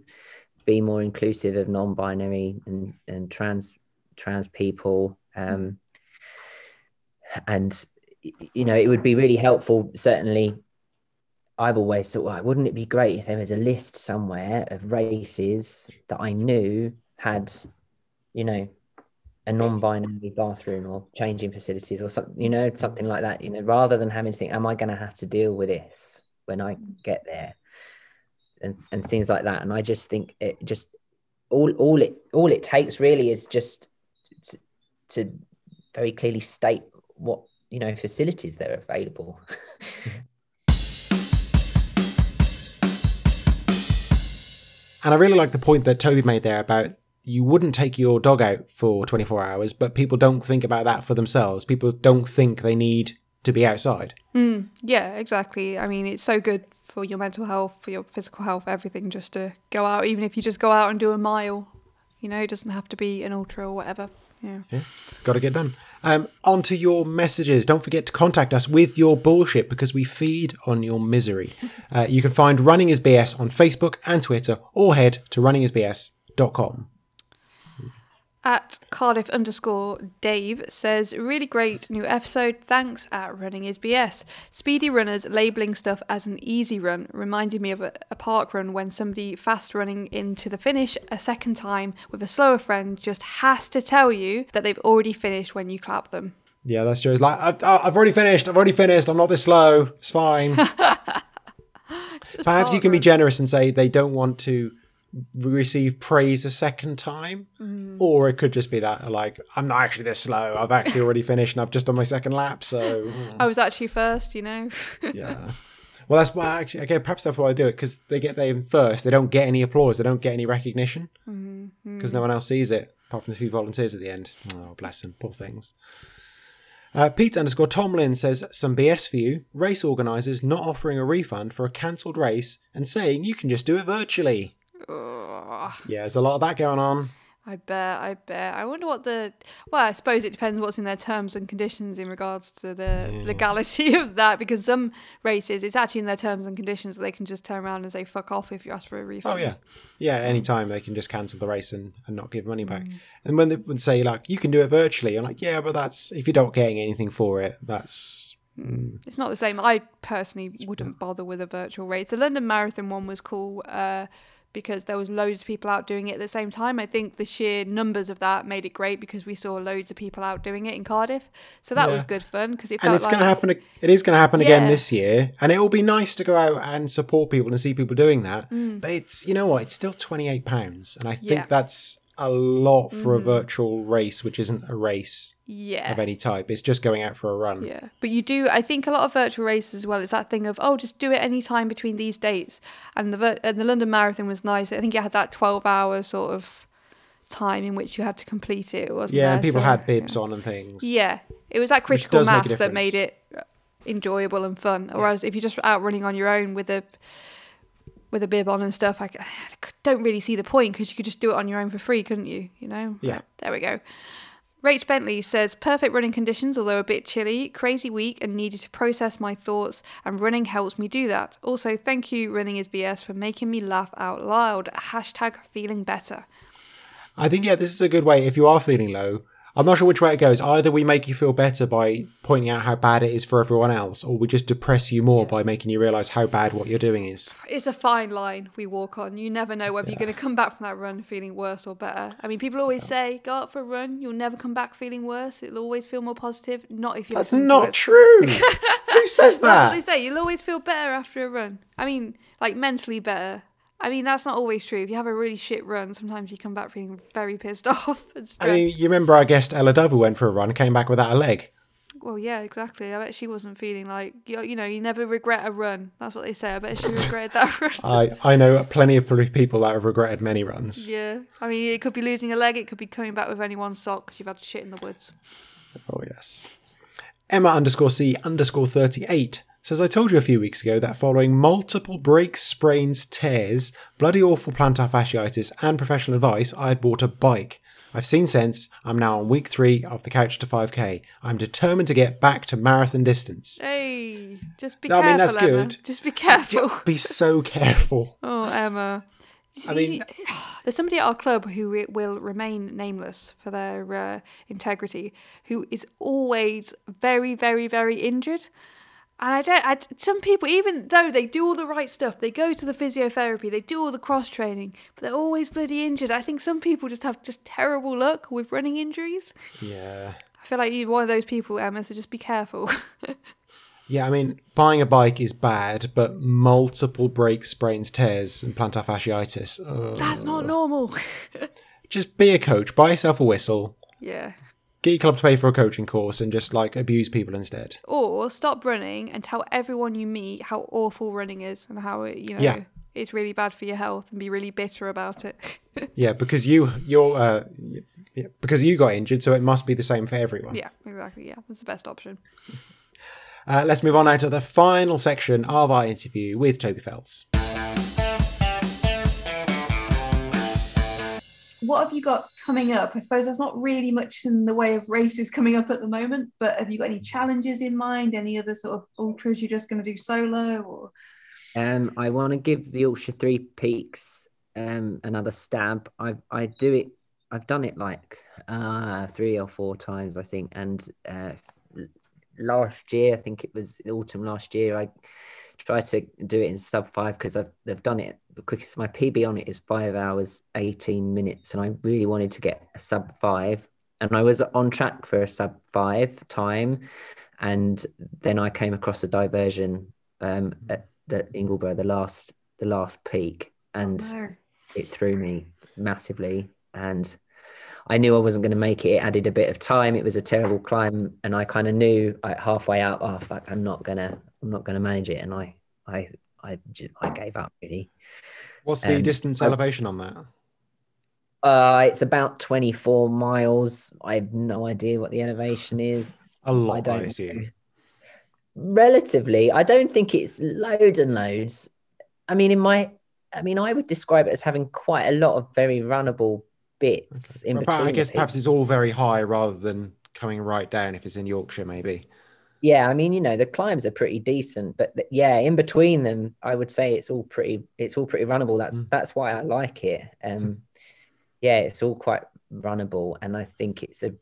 be more inclusive of non-binary and, and trans trans people um, and you know it would be really helpful certainly i've always thought well, wouldn't it be great if there was a list somewhere of races that i knew had you know a non-binary bathroom or changing facilities or something you know mm-hmm. something like that you know rather than having to think am i going to have to deal with this when i mm-hmm. get there? And, and things like that. And i just think it just all all it all it takes really is just to, to very clearly state what you know facilities that are available. Mm-hmm. <laughs> And i really like the point that toby made there about you wouldn't take your dog out for 24 hours but people don't think about that for themselves people don't think they need to be outside Mm, yeah, exactly. I mean, it's so good for your mental health, for your physical health, everything, just to go out, even if you just go out and do a mile. You know, it doesn't have to be an ultra or whatever. Yeah. yeah. Got to get done. Um, on to your messages. Don't forget to contact us with your bullshit because we feed on your misery. <laughs> Uh, you can find Running is BS on Facebook and Twitter or head to runningisbs.com. At Cardiff underscore Dave says, really great new episode. Thanks at Running is BS. Speedy runners labeling stuff as an easy run reminded me of a, a park run when somebody fast running into the finish a second time with a slower friend just has to tell you that they've already finished when you clap them. Yeah, that's true. It's like, I've, I've already finished. I've already finished. I'm not this slow. It's fine. <laughs> Perhaps you can be generous and say they don't want to receive praise a second time. Or it could just be that, like, I'm not actually this slow. I've actually already <laughs> finished and I've just done my second lap. So, mm, I was actually first, you know. <laughs> yeah. Well, that's why actually, okay, perhaps that's why I do it because they get there first. They don't get any applause. They don't get any recognition because no one else sees it apart from the few volunteers at the end. Oh, bless them. Poor things. Uh, Pete underscore Tomlin says some BS for you. Race organisers not offering a refund for a cancelled race and saying you can just do it virtually. Ugh. Yeah, there's a lot of that going on. I bet, I bet. I wonder what the. Well, I suppose it depends what's in their terms and conditions in regards to the legality <laughs> of that. Because some races, it's actually in their terms and conditions that they can just turn around and say "fuck off" if you ask for a refund. Oh yeah, yeah. Anytime they can just cancel the race and, and not give money back. And when they would say like you can do it virtually, I'm like, yeah, but that's if you're not getting anything for it, that's It's not the same. I personally wouldn't bother with a virtual race. The London Marathon one was cool uh, because there was loads of people out doing it at the same time. I think the sheer numbers of that made it great because we saw loads of people out doing it in Cardiff. So that was good fun because it and it's like going to happen. It is going to happen again this year, and it will be nice to go out and support people and see people doing that. Mm. But it's you know what? It's still twenty eight pounds, and I think Yeah. That's a lot for a mm-hmm. virtual race, which isn't a race yeah. of any type. It's just going out for a run. Yeah, but you do. I think a lot of virtual races as well. It's that thing of oh, just do it any time between these dates. And the and the London Marathon was nice. I think it had that twelve hour sort of time in which you had to complete it. Wasn't Yeah, there? and people So, had bibs yeah. on and things. Yeah, it was that critical does make a mass that made it uh, enjoyable and fun. Whereas if you're just out running on your own with a with a bib on and stuff, I don't really see the point because you could just do it on your own for free, couldn't you? You know? Yeah. There we go. Rach Bentley says, perfect running conditions, although a bit chilly, crazy week, and needed to process my thoughts, and running helps me do that. Also, thank you, Running is BS, for making me laugh out loud. Hashtag feeling better. I think yeah, this is a good way if you are feeling low. I'm not sure which way it goes. Either we make you feel better by pointing out how bad it is for everyone else, or we just depress you more by making you realise how bad what you're doing is. It's a fine line we walk on. You never know whether you're going to come back from that run feeling worse or better. I mean, people always say, go out for a run, you'll never come back feeling worse. It'll always feel more positive. Not if you That's not true. <laughs> Who says that? That's what they say. You'll always feel better after a run. I mean, like mentally better. I mean, that's not always true. If you have a really shit run, sometimes you come back feeling very pissed <laughs> off and I mean, you remember our guest Ella Dove who went for a run, came back without a leg. well, yeah, exactly. I bet she wasn't feeling like, you you know, you never regret a run. That's what they say. I bet she <laughs> regretted that run. I, I know plenty of people that have regretted many runs. yeah. I mean, it could be losing a leg. It could be coming back with only one sock because you've had shit in the woods. Oh, yes. Emma underscore C underscore 38 says, I told you a few weeks ago that following multiple breaks, sprains, tears, bloody awful plantar fasciitis, and professional advice, I had bought a bike. I've seen since, I'm now on week three of the couch to 5k. I'm determined to get back to marathon distance. Hey, just be I careful, mean, that's Emma. good. Just be careful. Be so <laughs> careful. Oh, Emma. I mean- there's somebody at our club who will remain nameless for their uh, integrity, who is always very, very, very injured. And I don't. I, some people, even though they do all the right stuff, they go to the physiotherapy, they do all the cross training, but they're always bloody injured. I think some people just have just terrible luck with running injuries. Yeah. I feel like you're one of those people, Emma. So just be careful. <laughs> Yeah, I mean, buying a bike is bad, but multiple breaks, sprains, tears, and plantar fasciitis. ugh. That's not normal. <laughs> just be a coach, buy yourself a whistle, yeah. Get your club to pay for a coaching course, and just like abuse people instead. Or stop running and tell everyone you meet how awful running is and how it, you know, Yeah. it's really bad for your health and be really bitter about it. <laughs> Yeah, because you you're uh, yeah, because you got injured, so it must be the same for everyone. yeah, exactly. Yeah, that's the best option. Uh, let's move on now to the final section of our interview with Toby Phelps. What have you got coming up? I suppose there's not really much in the way of races coming up at the moment, but have you got any challenges in mind? Any other sort of ultras you're just going to do solo or? Um, I want to give the Ultra Three Peaks um another stab. I I do it. I've done it like uh three or four times, I think. And uh, last year, I think it was autumn last year, I tried to do it in sub five because I've they've done it the quickest. My PB on it is five hours eighteen minutes, and I really wanted to get a sub five, and I was on track for a sub five time, and then I came across a diversion um, at the Ingleborough, the last the last peak, and No. it threw me massively and I knew I wasn't going to make it. It added a bit of time. It was a terrible climb, and I kind of knew like, halfway out, oh fuck, I'm not gonna, I'm not gonna manage it, and I, I, I, ju- I gave up really. What's the Um, distance elevation on that? Uh, it's about 24 miles. I have no idea what the elevation is. A lot, I, don't assume. know. Relatively, I don't think it's loads and loads. I mean, in my, I mean, I would describe it as having quite a lot of very runnable bits in But between. I guess perhaps it's all very high rather than coming right down if it's in Yorkshire, maybe. Yeah, I mean, you know, the climbs are pretty decent, but th- yeah, in between them, I would say it's all pretty, it's all pretty runnable. That's Mm. that's why I like it. Um, yeah, it's all quite runnable, and I think it's a,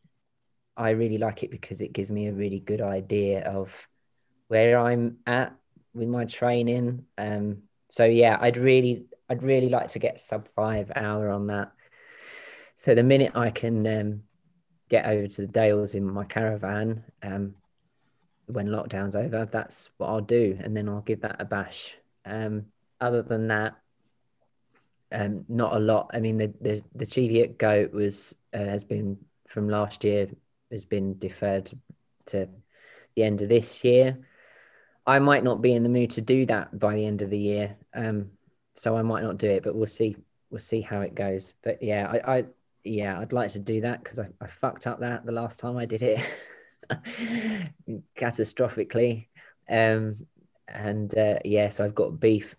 I really like it because it gives me a really good idea of where I'm at with my training. Um, so yeah, I'd really, I'd really like to get sub five hour on that. So the minute I can um, get over to the Dales in my caravan, um, when lockdown's over, that's what I'll do, and then I'll give that a bash. Um, other than that, um, not a lot. I mean, the the the Cheviot Goat was uh, has been from last year has been deferred to the end of this year. I might not be in the mood to do that by the end of the year, um, so I might not do it. But we'll see. We'll see how it goes. But yeah, I, I yeah, I'd like to do that because I, I fucked up that the last time I did it <laughs> catastrophically. Um, and uh, yeah, so I've got beef.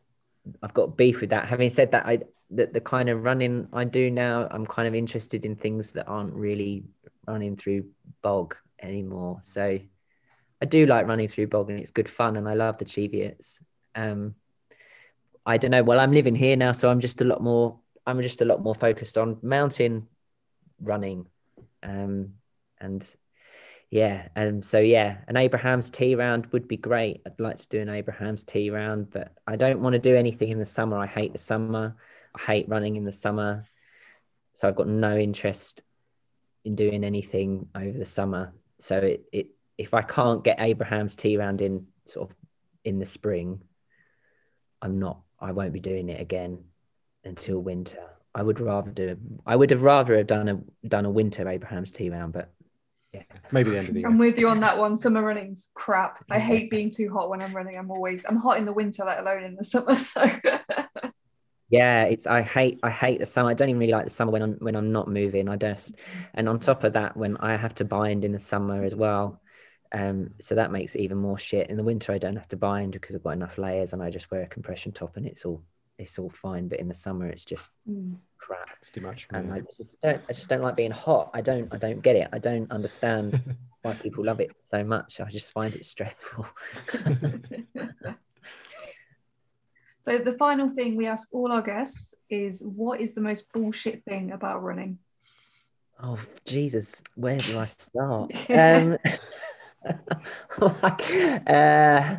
I've got beef with that. Having said that, I that the kind of running I do now, I'm kind of interested in things that aren't really running through bog anymore. So I do like running through bog, and it's good fun, and I love the Cheviots. Um, I don't know. Well, I'm living here now, so I'm just a lot more. I'm just a lot more focused on mountain running, um, and yeah, and so yeah, an Abraham's Tea round would be great. I'd like to do an Abraham's Tea round, but I don't want to do anything in the summer. I hate the summer. I hate running in the summer, so I've got no interest in doing anything over the summer. So it, it if I can't get Abraham's Tea round in sort of in the spring, I'm not. I won't be doing it again until winter. I would rather do. I would have rather have done a done a winter Abraham's Tea round, but yeah. Maybe the end of the year. I'm with you on that one. Summer running's crap. I hate being too hot when I'm running. I'm always I'm hot in the winter, let alone in the summer. <laughs> So Yeah, it's I hate I hate the summer. I don't even really like the summer when I'm when I'm not moving. I just and on top of that, when I have to bind in the summer as well, um, so that makes it even more shit. In the winter, I don't have to bind because I've got enough layers and I just wear a compression top and it's all it's all fine. But in the summer, it's just Mm. crap. It's too much. And I just don't I just don't like being hot. I don't I don't get it. I don't understand <laughs> why people love it so much. I just find it stressful. <laughs> So the final thing we ask all our guests is what is the most bullshit thing about running? Oh Jesus, where do I start? <laughs> um, uh,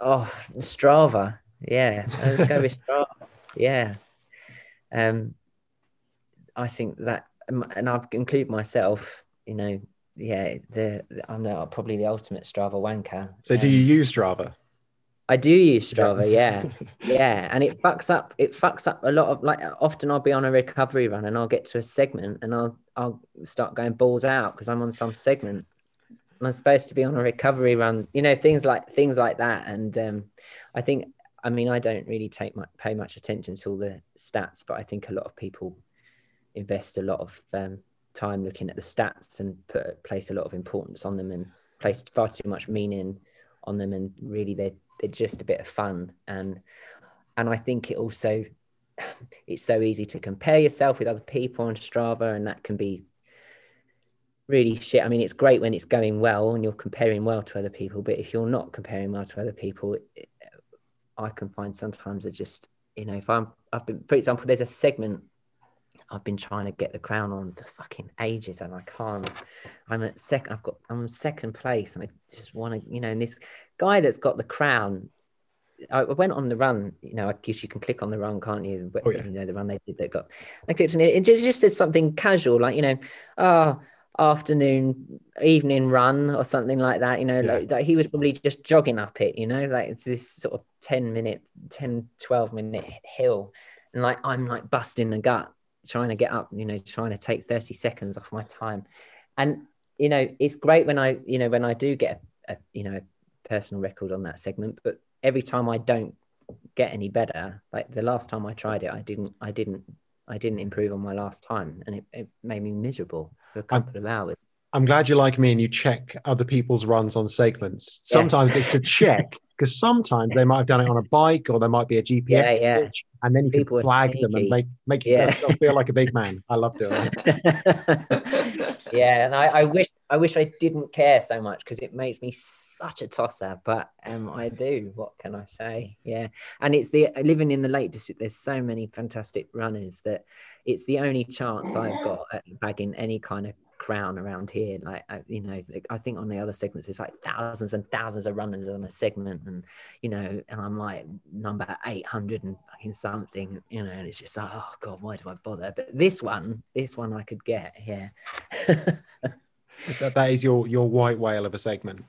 oh, Strava. Yeah, let's go with Strava. Yeah. Um, I think that, um, and I've include myself. You know, yeah, the, I'm the, probably the ultimate Strava wanker. So, do Um, you use Strava? I do use Strava, yeah, <laughs> yeah, and it fucks up. It fucks up a lot of like. Often I'll be on a recovery run and I'll get to a segment and I'll I'll start going balls out because I'm on some segment. And I'm supposed to be on a recovery run, you know, things like things like that. And um, I think, I mean, I don't really take much pay much attention to all the stats, but I think a lot of people invest a lot of um, time looking at the stats and put place a lot of importance on them and place far too much meaning on them and really they're they're just a bit of fun and and I think it also <sighs> it's so easy to compare yourself with other people on Strava and that can be really shit. I mean, it's great when it's going well and you're comparing well to other people, but if you're not comparing well to other people, it, I can find sometimes it just you know if I'm I've been for example, there's a segment I've been trying to get the crown on for fucking ages and I can't. I'm at second. I've got. I'm second place, and I just want to, you know. And this guy that's got the crown. I went on the run. You know, I guess you can click on the run, can't you? But, Oh, yeah. You know, the run they did. That got. I clicked on it. It just, just said something casual, like you know, oh, afternoon, evening run or something like that. You know, Yeah. like, like he was probably just jogging up it. You know, like it's this sort of 10 minute, 10, 12 minute hill, and like I'm like busting the gut trying to get up, you know, trying to take 30 seconds off my time. And, you know, it's great when I, you know, when I do get a, a you know, personal record on that segment, but every time I don't get any better, like the last time I tried it, I didn't, I didn't, I didn't improve on my last time and it, it made me miserable for a couple of hours. I'm glad you're like me and you check other people's runs on segments. Yeah. Sometimes it's to check <laughs> because sometimes they might have done it on a bike or there might be a GPS Yeah, yeah. glitch, and then you People can flag them and make make Yeah. yourself feel like a big man. I love doing it. <laughs> <laughs> yeah, and I, I wish I wish I didn't care so much because it makes me such a tosser, but um, I do. What can I say? Yeah, and it's the living in the Lake District. There's so many fantastic runners that it's the only chance I've got at bagging any kind of crown around here. Like I, you know, like, I think on the other segments, it's like thousands and thousands of runners on a segment, and you know, and I'm like number 800 and fucking something, you know, and it's just like, oh god, why do I bother? But this one, this one I could get, yeah. <laughs> that, that is your your white whale of a segment.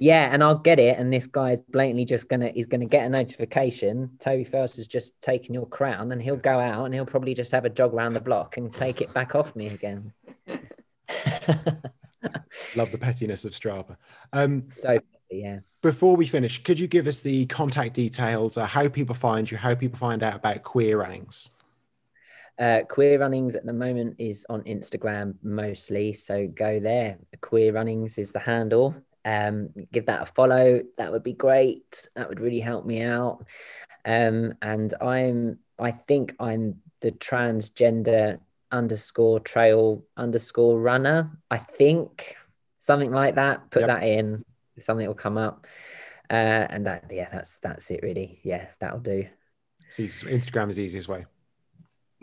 Yeah, and I'll get it. And this guy's blatantly just gonna he's gonna get a notification. Toby First has just taken your crown, and he'll go out and he'll probably just have a jog around the block and take it back off me again. <laughs> Love the pettiness of Strava. Um, so yeah. before we finish, could you give us the contact details, uh, how people find you, how people find out about queer runnings? Uh, Queer Runnings at the moment is on Instagram mostly, so go there. Queer Runnings is the handle, um, give that a follow. That would be great. That would really help me out. Um, and I'm, I think I'm the transgender underscore trail underscore runner. I think something like that. Put Yep. that in. Something will come up. Uh, and that, yeah, that's that's it really. Yeah, that'll do. Instagram is the easiest way.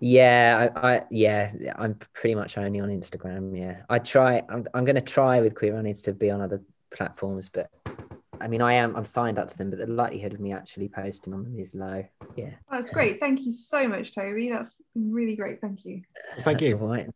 Yeah, I, I yeah, I'm pretty much only on Instagram. Yeah, I try. I'm, I'm going to try with Queer Runnings to be on other platforms, but I mean, I am. I'm signed up to them, but the likelihood of me actually posting on them is low. Yeah, oh, That's great. Thank you so much, Toby. That's been really great. Thank you. Well, thank That's you. all right.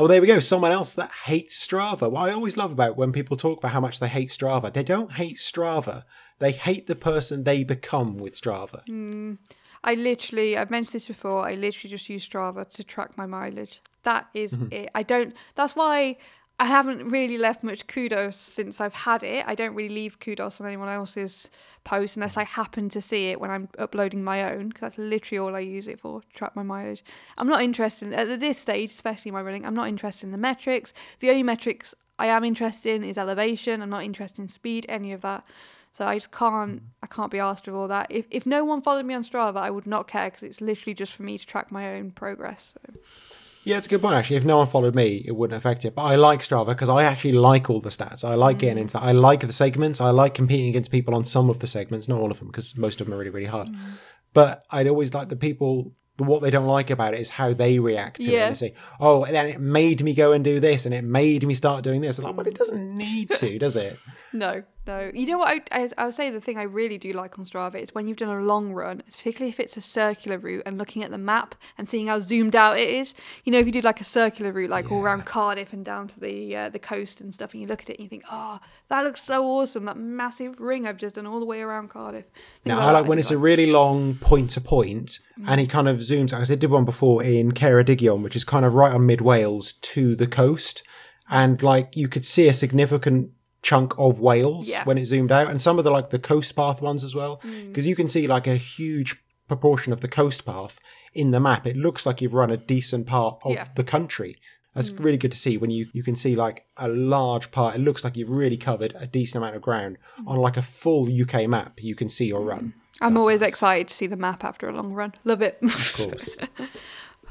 Oh, there we go. Someone else that hates Strava. What I always love about when people talk about how much they hate Strava, they don't hate Strava. They hate the person they become with Strava. Mm, I literally, I've mentioned this before. I literally just use Strava to track my mileage. That is it. I don't. That's why I haven't really left much kudos since I've had it. I don't really leave kudos on anyone else's post unless I happen to see it when I'm uploading my own. Because that's literally all I use it for to track my mileage. I'm not interested at this stage, especially my running. I'm not interested in the metrics. The only metrics I am interested in is elevation. I'm not interested in speed, any of that. So I just can't. Hmm. I can't be asked with all that. If if no one followed me on Strava, I would not care because it's literally just for me to track my own progress. So. Yeah, it's a good point actually. If no one followed me, it wouldn't affect it. But I like Strava because I actually like all the stats. I like getting hmm. into. I like the segments. I like competing against people on some of the segments, not all of them, because most of them are really really hard. Hmm. But I'd always like the people. What they don't like about it is how they react to it. Yeah. They say, "Oh, and then it made me go and do this, and it made me start doing this." I'm like, but it doesn't need to, does it? <laughs> No, no. You know what? I, I, would say the thing I really do like on Strava is when you've done a long run, particularly if it's a circular route and looking at the map and seeing how zoomed out it is. You know, if you do like a circular route, like all around Cardiff and down to the uh, the coast and stuff, and you look at it and you think, oh, that looks so awesome. That massive ring I've just done all the way around Cardiff. Things Now, I like when it's a really long point to point and he kind of zooms out. I did one before in Ceredigion, which is kind of right on mid Wales to the coast. And like you could see a significant chunk of Wales Yeah. when it zoomed out. And some of the like the coast path ones as well. Mm. Because you can see like a huge proportion of the coast path in the map. It looks like you've run a decent part of Yeah. the country. That's mm. really good to see when you, you can see like a large part. It looks like you've really covered a decent amount of ground mm. on like a full UK map. You can see your run. I'm That's always nice. excited to see the map after a long run. Love it. Of course. <laughs>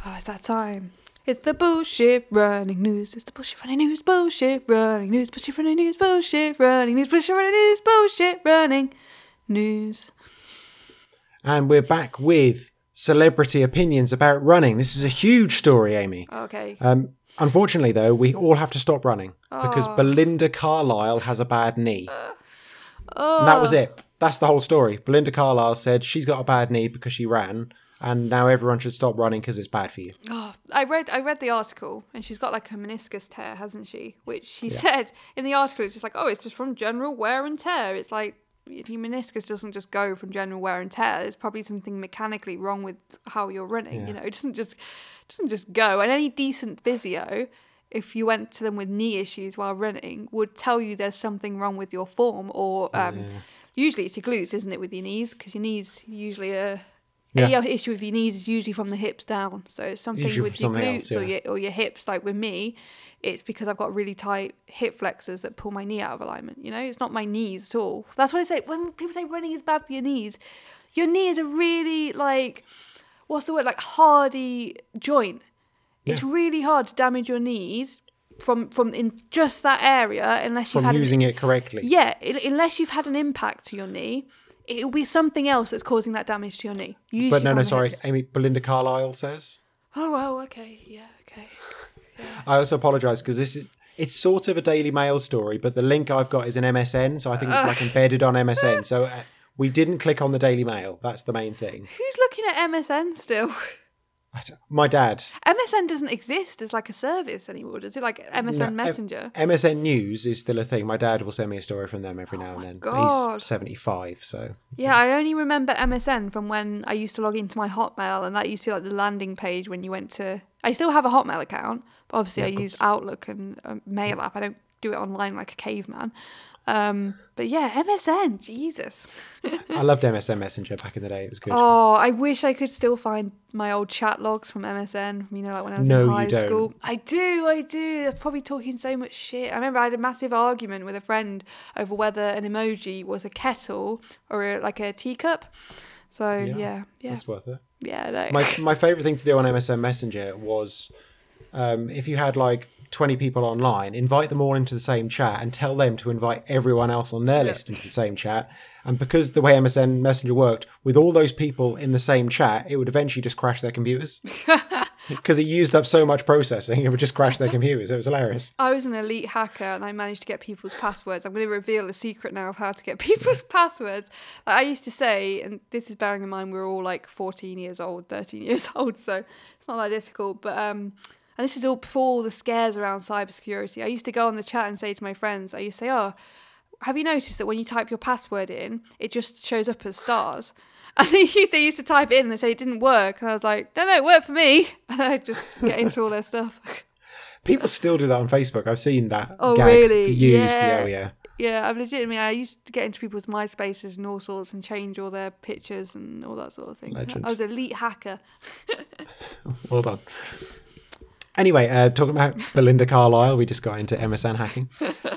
Oh, it's that time. It's the bullshit running news. It's the bullshit running news. Bullshit running news. Bullshit running news. Bullshit running news. Bullshit running news. Bullshit running news. and we're back with celebrity opinions about running. This is a huge story, Amy. Okay. Um, unfortunately, though, we all have to stop running because Oh. Belinda Carlisle has a bad knee. oh, And that was it. That's the whole story. Belinda Carlisle said she's got a bad knee because she ran, and now everyone should stop running because it's bad for you. Oh, I read I read the article and she's got like a meniscus tear, hasn't she? Which she said in the article it's just like, oh, it's just from general wear and tear. It's like your meniscus doesn't just go from general wear and tear. There's probably something mechanically wrong with how you're running. You know, it doesn't just doesn't just go. And any decent physio, if you went to them with knee issues while running, would tell you there's something wrong with your form. Or um, usually it's your glutes, isn't it, with your knees? Because your knees usually are. Yeah. Any issue with your knees is usually from the hips down. So it's something Usually with your glutes else, or your or your hips. Like with me, it's because I've got really tight hip flexors that pull my knee out of alignment. You know, it's not my knees at all. That's what I say when people say running is bad for your knees. Your knee is a really like what's the word like hardy joint. It's really hard to damage your knees from from in just that area unless you've From had an- using it correctly. yeah, unless you've had an impact to your knee, it will be something else that's causing that damage to your knee. Usually But no, no, sorry. hips. Amy, Belinda Carlisle says. Oh well, okay, yeah, okay. I also apologise because this is it's sort of a Daily Mail story, but the link I've got is an MSN, so I think it's like embedded on MSN. So <laughs> uh, we didn't click on the Daily Mail. That's the main thing. Who's looking at MSN still? My dad. MSN doesn't exist as like a service anymore, does it? Like MSN No, M- Messenger. MSN News is still a thing. My dad will send me a story from them every oh now and Oh then. God. He's 75, so Yeah, I only remember MSN from when I used to log into my Hotmail, and that used to be like the landing page when you went to. I still have a Hotmail account, but obviously Yeah, I use. Outlook and a mail app. I don't do it online like a caveman. Um, but yeah, MSN, Jesus. I loved MSN Messenger back in the day. It was good. Oh, I wish I could still find my old chat logs from MSN. You know, like when I was No, in high school. I do, I do. That's probably talking so much shit. I remember I had a massive argument with a friend over whether an emoji was a kettle or a, like a teacup. So Yeah, yeah, yeah, That's worth it. yeah. no. My my favorite thing to do on MSN Messenger was um, if you had like 20 people online, invite them all into the same chat and tell them to invite everyone else on their list into the same chat. And because the way MSN Messenger worked, with all those people in the same chat, it would eventually just crash their computers. <laughs> Because it used up so much processing, it would just crash their computers. It was hilarious. I was an elite hacker and I managed to get people's passwords. I'm going to reveal a secret now of how to get <laughs> people's passwords. Like I used to say, and this is bearing in mind we're all like 14 years old, 13 <laughs> years old, so it's not that difficult. But um, and this is all before all the scares around cybersecurity. I used to go on the chat and say to my friends, I used to say, "Oh, have you noticed that when you type your password in, it just shows up as stars?" <laughs> And they, they used to type it in and they say it didn't work. And I was like, no, no, it worked for me. <laughs> And I just get into all their <laughs> stuff. People still do that on Facebook. I've seen that. Oh, really? Used. Yeah. Yeah. Yeah, I've legitimately. I used to get into people's MySpaces and all sorts and change all their pictures and all that sort of thing. Legend. I was an elite hacker. Well done. Anyway, uh, talking about Belinda Carlisle, we just got into MSN hacking.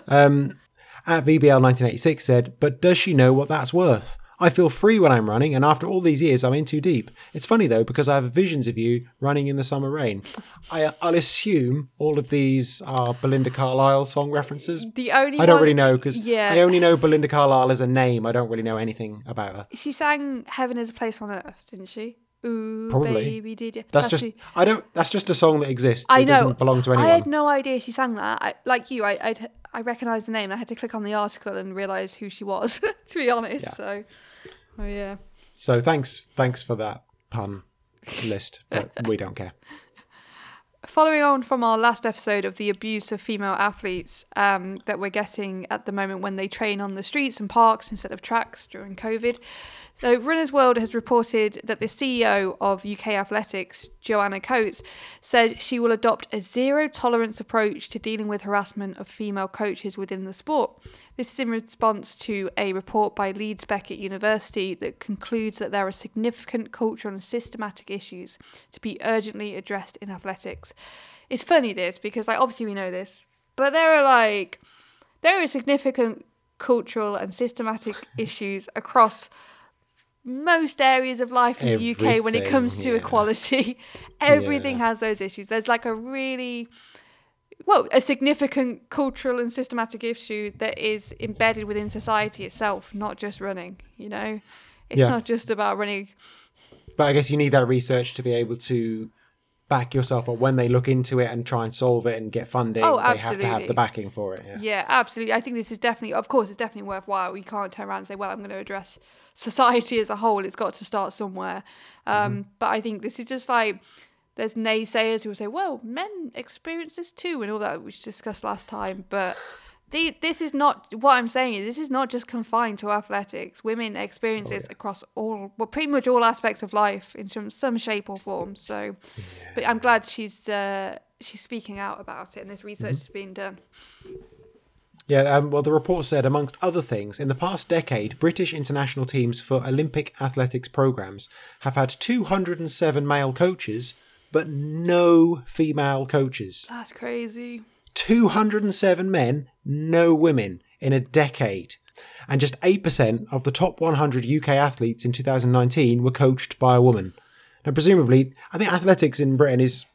Um, at VBL1986 said, but does she know what that's worth? I feel free when I'm running, and after all these years, I'm in too deep. It's funny though, because I have visions of you running in the summer rain. I, I'll assume all of these are Belinda Carlisle song references. The only I don't one- really know because yeah. I only know Belinda Carlisle as a name. I don't really know anything about her. She sang "Heaven Is a Place on Earth," didn't she? Ooh, Probably. baby, did you? That's, just the- I don't. That's just a song that exists. I it know. doesn't belong to anyone. I had no idea she sang that. I, like you, I I'd, I recognised the name. I had to click on the article and realise who she was. <laughs> to be honest, Yeah. so oh yeah. So thanks, thanks for that pun list, but <laughs> we don't care. Following on from our last episode of the abuse of female athletes um, that we're getting at the moment when they train on the streets and parks instead of tracks during COVID. So, Runners World has reported that the CEO of UK Athletics, Joanna Coates, said she will adopt a zero tolerance approach to dealing with harassment of female coaches within the sport. This is in response to a report by Leeds Beckett University that concludes that there are significant cultural and systematic issues to be urgently addressed in athletics. It's funny this because like obviously we know this, but there are like there are significant cultural and systematic issues across most areas of life in the UK when it comes to yeah. equality. <laughs> Everything Yeah. has those issues. There's like a really well, a significant cultural and systematic issue that is embedded within society itself, not just running, you know? It's Yeah. not just about running. But I guess you need that research to be able to back yourself up when they look into it and try and solve it and get funding. Oh, absolutely. they have to have the backing for it. Yeah. Yeah, absolutely. I think this is definitely, of course, it's definitely worthwhile. You can't turn around and say, well, I'm going to address society as a whole. It's got to start somewhere. Um, But I think this is just like, there's naysayers who will say, well, men experience this too, and all that, we discussed last time. But the, this is not, what I'm saying is, this is not just confined to athletics. Women experience this across all, well, pretty much all aspects of life in some, some shape or form. So, but I'm glad she's, uh, she's speaking out about it and this research is being done. Yeah, um, well, the report said, amongst other things, in the past decade, British international teams for Olympic athletics programs have had 207 male coaches, but no female coaches. That's crazy. 207 men, no women in a decade. And just 8% of the top 100 UK athletes in 2019 were coached by a woman. Now, presumably, I think athletics in Britain is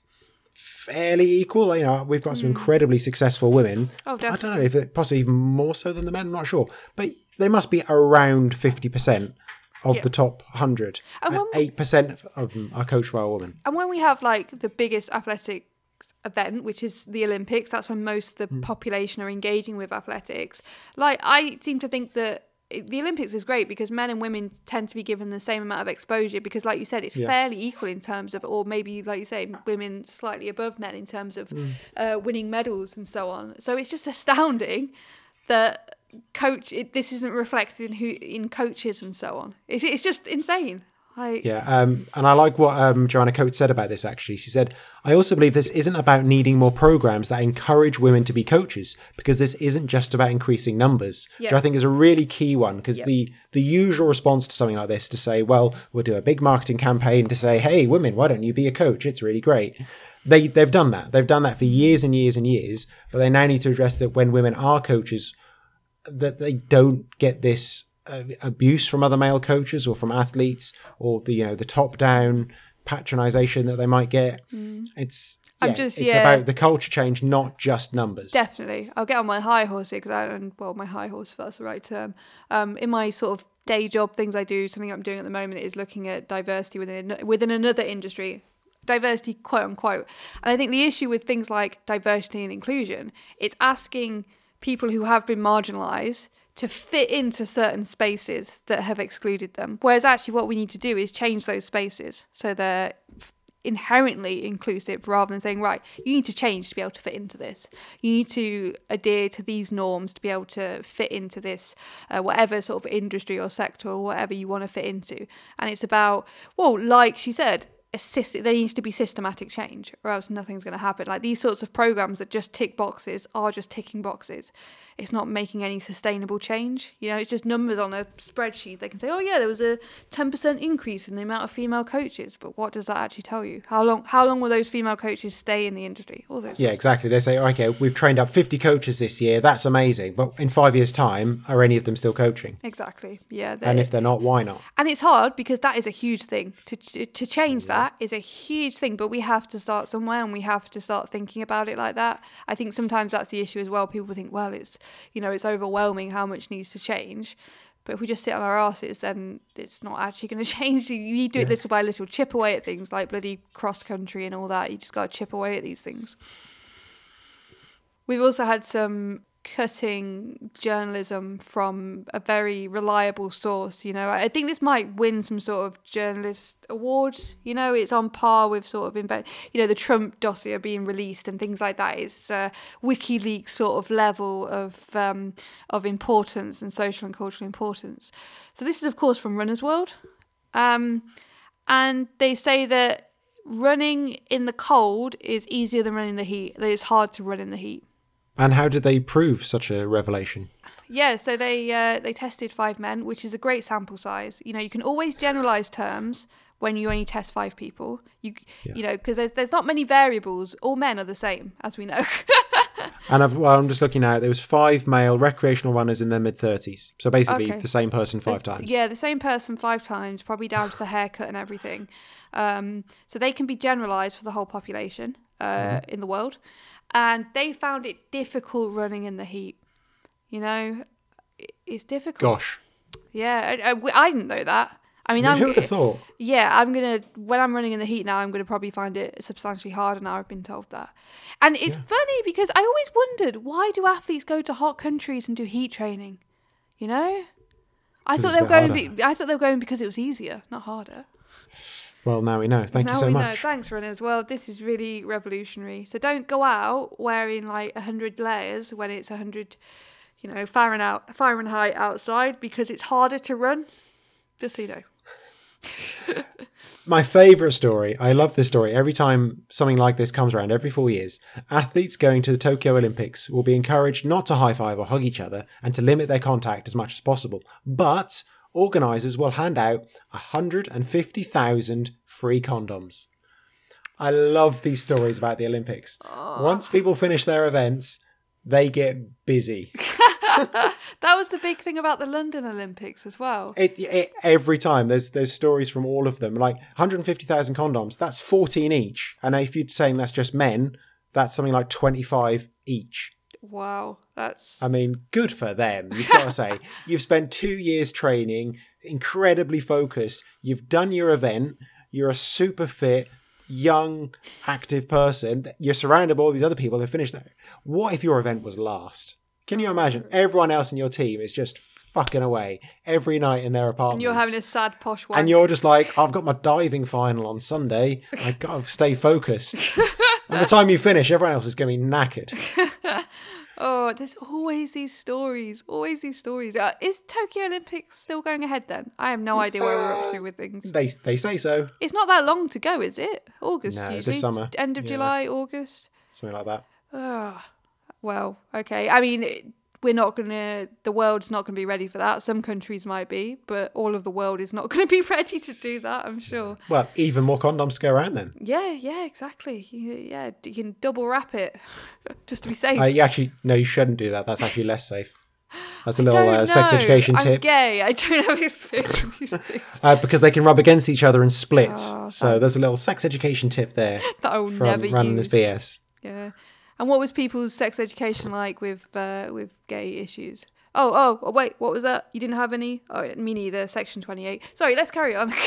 fairly equal. You know, we've got some incredibly successful women. Hmm. Oh, I don't know if it possibly even more so than the men. I'm not sure, but they must be around 50% of Yeah. the top 100. And And 8% of them are coached by a woman. And when we have like the biggest athletic event, which is the Olympics, that's when most of the population are engaging with athletics. Like I seem to think that the Olympics is great because men and women tend to be given the same amount of exposure because like you said it's Yeah. fairly equal in terms of or maybe like you say women slightly above men in terms of uh, winning medals and so on. So it's just astounding that coach it, this isn't reflected in who in coaches and so on. It's, it's just insane I Yeah, um, and I like what um, Joanna Coates said about this. Actually, she said, "I also believe this isn't about needing more programs that encourage women to be coaches, because this isn't just about increasing numbers." Which I think is a really key one, because Yep. the the usual response to something like this to say, "Well, we'll do a big marketing campaign to say, hey, women, why don't you be a coach? It's really great." They they've done that. They've done that for years and years and years, but they now need to address that when women are coaches, that they don't get this abuse from other male coaches or from athletes or the you know the top down patronization that they might get it's Mm. I'm yeah, just- it's yeah. about the culture change not just numbers Definitely. I'll get on my high horse here because I and well, my high horse if that's the right term. Um, in my sort of day job things I do, something I'm doing at the moment is looking at diversity within within another industry. Diversity, quote unquote. And I think the issue with things like diversity and inclusion, it's asking people who have been marginalized to fit into certain spaces that have excluded them. Whereas actually what we need to do is change those spaces so they're inherently inclusive rather than saying, right, you need to change to be able to fit into this. You need to adhere to these norms to be able to fit into this, uh, whatever sort of industry or sector or whatever you want to fit into. And it's about, well, like she said, a syst- there needs to be systematic change or else nothing's going to happen. Like these sorts of programs that just tick boxes are just ticking boxes. It's not making any sustainable change. You know, it's just numbers on a spreadsheet. They can say, "Oh yeah, there was a 10% increase in the amount of female coaches," but what does that actually tell you? How long how long will those female coaches stay in the industry? All those yeah exactly they say okay we've trained up 50 coaches this year that's amazing but in five years time are any of them still coaching Exactly. Yeah. and if they're not why not and it's hard because that is a huge thing to to, to change that is a huge thing but we have to start somewhere and we have to start thinking about it like that i think sometimes that's the issue as well people think well it's you know it's overwhelming how much needs to change but if we just sit on our asses then it's not actually going <laughs> to change. You do it little by little chip away at things like bloody cross country and all that. You just got to chip away at these things. We've also had some cutting journalism from a very reliable source. You know, I think this might win some sort of journalist awards. You know, it's on par with sort of, inve- you know, the Trump dossier being released and things like that. It's uh, WikiLeaks sort of level of um, of importance and social and cultural importance. So this is, of course, from Runner's World, um, and they say that running in the cold is easier than running in the heat. That it's hard to run in the heat. And how did they prove such a revelation Yeah, so they uh, they tested five men, which is a great sample size. You know, you can always generalize terms when you only test five people. You you know because there's there's not many variables. All men are the same, as we know. <laughs> and I've, well, i'm just looking now there was five male recreational runners in their mid-30s so basically Okay. the same person five times Yeah, the same person five times, probably down to the haircut and everything. Um, so they can be generalized for the whole population uh, Mm-hmm. in the world, and they found it difficult running in the heat. You know, it's difficult. gosh Yeah, I, I, I didn't know that. I mean, I mean, I'm, who would have thought yeah, I'm gonna when I'm running in the heat now, I'm gonna probably find it substantially harder now. I've been told that, and it's funny because I always wondered why do athletes go to hot countries and do heat training? You know, I thought they were going. Be, I thought they were going because it was easier, not harder. Well now we know thank now you so we much know. Thanks, runners. Well, this is really revolutionary. So don't go out wearing like hundred layers when it's hundred, you know, Fahrenheit Fahrenheit outside because it's harder to run. Just so you know. <laughs> My favourite story, I love this story. Every time something like this comes around, every four years, athletes going to the Tokyo Olympics will be encouraged not to high five or hug each other and to limit their contact as much as possible. But organisers will hand out 150,000 free condoms. I love these stories about the Olympics. Once people finish their events, they get busy. <laughs> That was the big thing about the London Olympics as well. It, it every time there's there's stories from all of them like 150,000 condoms that's 14 each and if you're saying that's just men that's something like 25 each Wow, that's I mean good for them you've got to say <laughs> you've spent 2 years training incredibly focused you've done your event you're a super fit young active person you're surrounded by all these other people who finished that what if your event was last can you imagine mm. everyone else in your team is just fucking away every night in their apartment and you're having a sad posh one. and you're just like, I've got my diving final on Sunday. <laughs> I got to stay focused. <laughs> By the time you finish, everyone else is going to be knackered. Oh, there's always these stories. Always these stories. Uh, is Tokyo Olympics still going ahead then? I have no idea where we're up to with things. They they say so, It's not that long to go, is it? August No, this usually. summer. End of Yeah. July, August. something like that. Oh, well, okay. I mean, it- we're not gonna. The world's not gonna be ready for that. Some countries might be, but all of the world is not <laughs> gonna be ready to do that. I'm sure. Well, even more condoms to go around then. Yeah, yeah, exactly. Yeah, you can double wrap it <laughs> just to be safe. Uh, you actually no, you shouldn't do that. That's actually less safe. That's a little uh, sex education I'm tip. gay. I don't have experience with these <laughs> things Uh, because they can rub against each other and split. Oh, so there's a little sex education tip there that I will from never running use. this BS. Yeah. And what was people's sex education like with uh, with gay issues? Oh, oh, oh, wait, what was that? You didn't have any? Oh, me neither. Section 28. Sorry, let's carry on. <laughs>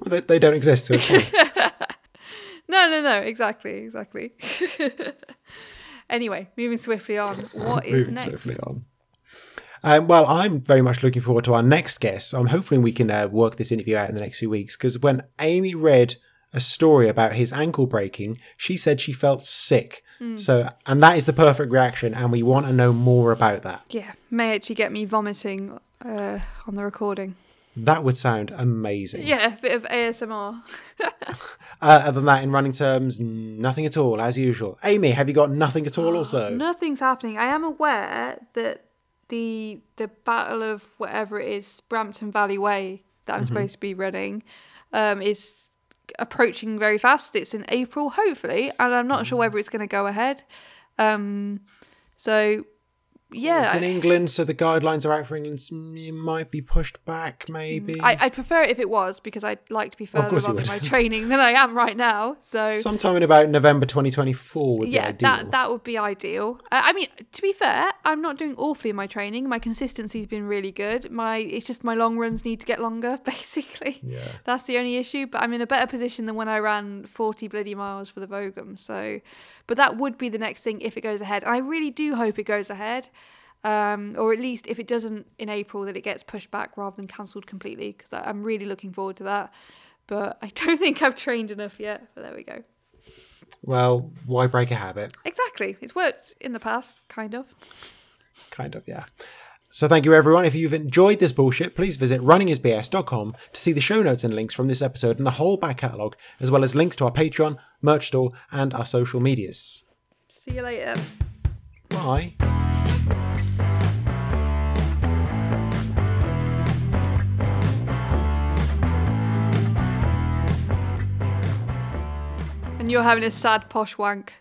Well, they, they don't exist. So <laughs> no, no, no, exactly, exactly. <laughs> anyway, moving swiftly on. What is Moving next? swiftly on. Um, well, I'm very much looking forward to our next guest. I'm hoping we can uh, work this interview out in the next few weeks because when Amy read a story about his ankle breaking, she said she felt sick. Hmm. So, and that is the perfect reaction, and we want to know more about that. Yeah, may actually get me vomiting uh, on the recording. That would sound amazing. Yeah, a bit of ASMR. <laughs> Uh, other than that, in running terms, nothing at all, as usual. Amy, have you got nothing at all, also? Nothing's happening. I am aware that the the battle of whatever it is, Brampton Valley Way that I'm Mm-hmm. supposed to be running, um, is approaching very fast. It's in April, hopefully, and I'm not sure Mm. whether it's going to go ahead. Um, so yeah, It's in England, so the guidelines are out for England. so It might be pushed back, maybe. I, I'd prefer it if it was because I'd like to be further along in my training than I am right now. So <laughs> Sometime in about November 2024 would yeah, be ideal. that that would be ideal. Uh, I mean, to be fair, I'm not doing awfully in my training. My consistency's been really good. My it's just my long runs need to get longer, <laughs> basically. Yeah. That's the only issue. But I'm in a better position than when I ran 40 bloody miles for the Vogum. So, but that would be the next thing if it goes ahead. And I really do hope it goes ahead. Um, or at least if it doesn't in April, that it gets pushed back rather than cancelled completely. Because I'm really looking forward to that. But I <laughs> don't think I've trained enough yet. But there we go. Well, why break a habit? Exactly. It's worked in the past, kind of. Kind of, yeah. So thank you everyone. If you've enjoyed this bullshit, please visit runningisbs.com to see the show notes and links from this episode and the whole back catalogue, as well as links to our Patreon, merch store, and our social medias. See you later. Bye. And you're having a sad posh wank.